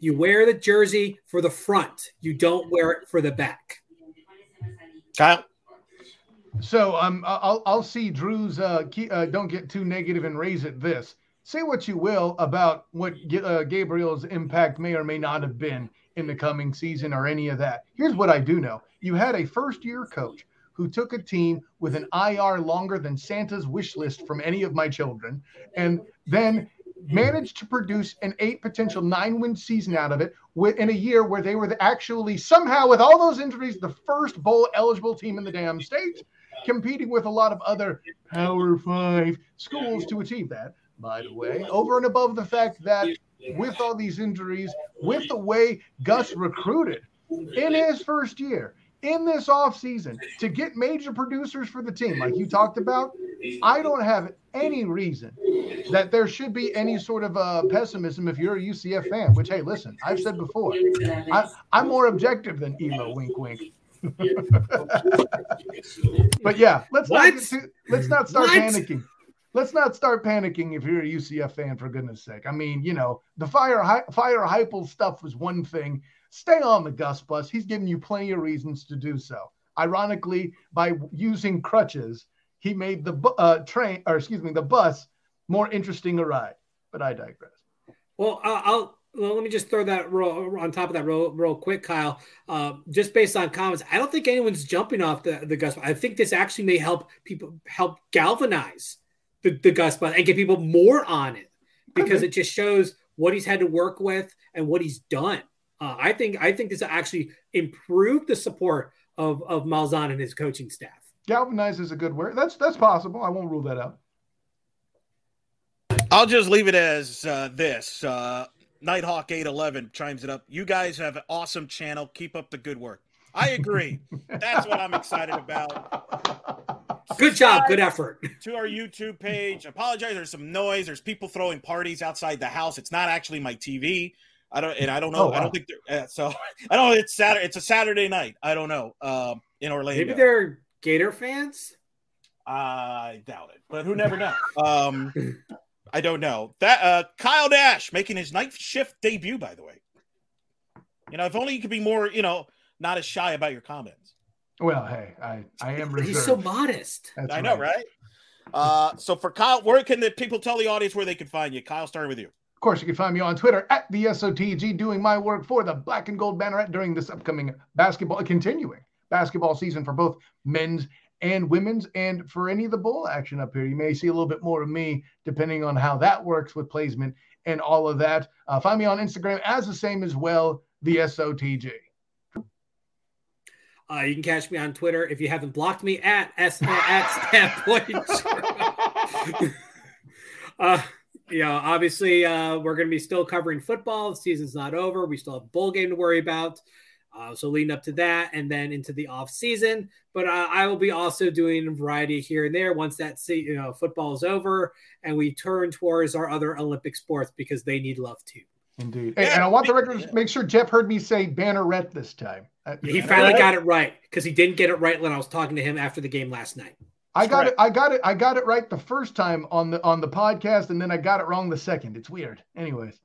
You wear the jersey for the front. You don't wear it for the back. Kyle. So um, I'll I'll see Drew's. Uh, key, uh, don't get too negative and raise it. This. Say what you will about what uh, Gabriel's impact may or may not have been in the coming season or any of that. Here's what I do know: you had a first-year coach who took a team with an IR longer than Santa's wish list from any of my children, and then managed to produce an eight potential nine win season out of it in a year where they were actually somehow with all those injuries the first bowl eligible team in the damn state competing with a lot of other Power Five schools to achieve that, by the way, over and above the fact that with all these injuries, with the way Gus recruited in his first year, in this offseason, to get major producers for the team, like you talked about, I don't have any reason that there should be any sort of uh, pessimism if you're a UCF fan, which, hey, listen, I've said before, I, I'm more objective than emo, wink, wink. but yeah, let's what? not too, let's not start what? panicking. Let's not start panicking if you're a UCF fan, for goodness sake. I mean, you know, the fire fire Heupel stuff was one thing. Stay on the Gus bus. He's giving you plenty of reasons to do so. Ironically, by using crutches, he made the uh, train, or excuse me, the bus more interesting a ride. But I digress. Well, I'll well, let me just throw that real, on top of that real, real quick, Kyle. Uh, just based on comments, I don't think anyone's jumping off the, the Gus. I think this actually may help people help galvanize the, the Gus bus and get people more on it because okay. it just shows what he's had to work with and what he's done. Uh, I think I think this actually improved the support of of Malzahn and his coaching staff. Galvanize is a good word. That's that's possible. I won't rule that out. I'll just leave it as uh, this. Uh, Nighthawk 811 chimes it up. You guys have an awesome channel. Keep up the good work. I agree. That's what I'm excited about. Good job. Good effort. To our YouTube page. Apologize. There's some noise. There's people throwing parties outside the house. It's not actually my TV. I don't, and I don't know. Oh, wow. I don't think uh, so. I don't. It's Saturday. It's a Saturday night. I don't know. Um, in Orlando. Maybe they're Gator fans. I doubt it, but who never know. Um, I don't know. That uh, Kyle Dash making his night shift debut, by the way. You know, if only you could be more, you know, not as shy about your comments. Well, hey, I I am reserved. He's so modest. That's I right. know, right? Uh, so for Kyle, where can the people tell the audience where they can find you? Kyle, starting with you. Of course, you can find me on Twitter at the SOTG, doing my work for the Black and Gold Banneret during this upcoming basketball, continuing basketball season for both men's and women's. And for any of the bowl action up here, you may see a little bit more of me depending on how that works with placement and all of that. Uh, find me on Instagram as the same as well, the SOTG. Uh, you can catch me on Twitter if you haven't blocked me at S at uh, obviously, uh, we're going to be still covering football. The season's not over. We still have a bowl game to worry about. Uh, so leading up to that and then into the off season. But uh, I will be also doing a variety here and there once that see, you know football is over and we turn towards our other Olympic sports because they need love too. Indeed. Hey, and I want the record to make sure Jeff heard me say banneret this time. Uh, he finally got it right because he didn't get it right when I was talking to him after the game last night. I got right. it. I got it. I got it right the first time on the on the podcast, and then I got it wrong the second. It's weird. Anyways.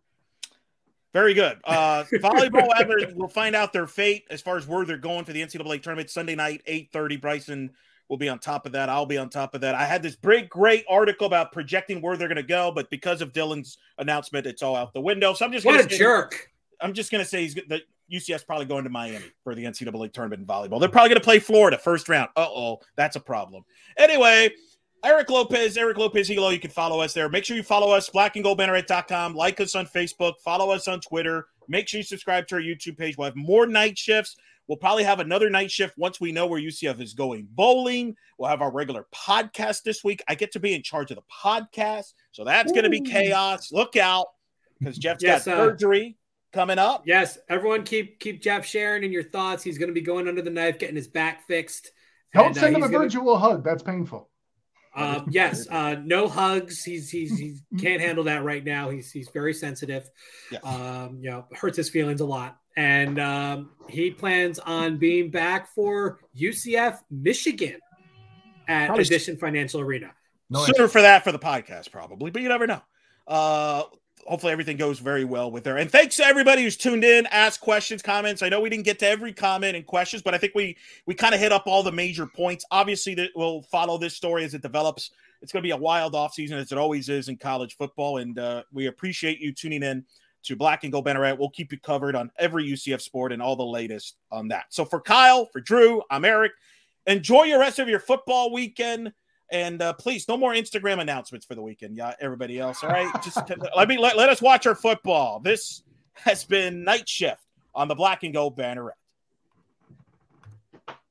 Very good. Uh, volleyball, we'll find out their fate as far as where they're going for the NCAA tournament Sunday night, eight thirty. Bryson will be on top of that. I'll be on top of that. I had this great, great article about projecting where they're going to go, but because of Dillon's announcement, it's all out the window. So I'm just what gonna a say, jerk. I'm just going to say he's the UCS probably going to Miami for the NCAA tournament in volleyball. They're probably going to play Florida first round. Uh oh, that's a problem. Anyway. Eric Lopez, Eric Lopez Hilo. You can follow us there. Make sure you follow us, blackandgoldbanneret.com. Like us on Facebook. Follow us on Twitter. Make sure you subscribe to our YouTube page. We'll have more night shifts. We'll probably have another night shift once we know where UCF is going bowling. We'll have our regular podcast this week. I get to be in charge of the podcast. So that's going to be chaos. Look out because Jeff's Yes, got uh, surgery coming up. Yes, everyone keep keep Jeff sharing in your thoughts. He's going to be going under the knife, getting his back fixed. Don't And, uh, send him a he's gonna- virtual hug. That's painful. Uh, yes, uh, no hugs. He's he's he can't handle that right now. He's he's very sensitive. Yes. Um, you know, hurts his feelings a lot. And um, he plans on being back for UCF Michigan at Probably- Addition Financial Arena. No Sooner for that for the podcast, probably, but you never know. Uh, hopefully, everything goes very well with her. And thanks to everybody who's tuned in, asked questions, comments. I know we didn't get to every comment and questions, but I think we we kind of hit up all the major points. Obviously, that we'll follow this story as it develops. It's going to be a wild offseason as it always is in college football, and uh, we appreciate you tuning in to Black and Gold Banneret. We'll keep you covered on every UCF sport and all the latest on that. So for Kyle, for Drew, I'm Eric. Enjoy your rest of your football weekend. And uh, please, no more Instagram announcements for the weekend. Yeah, everybody else. All right, just let me let, let us watch our football. This has been night shift on the Black and Gold Banneret.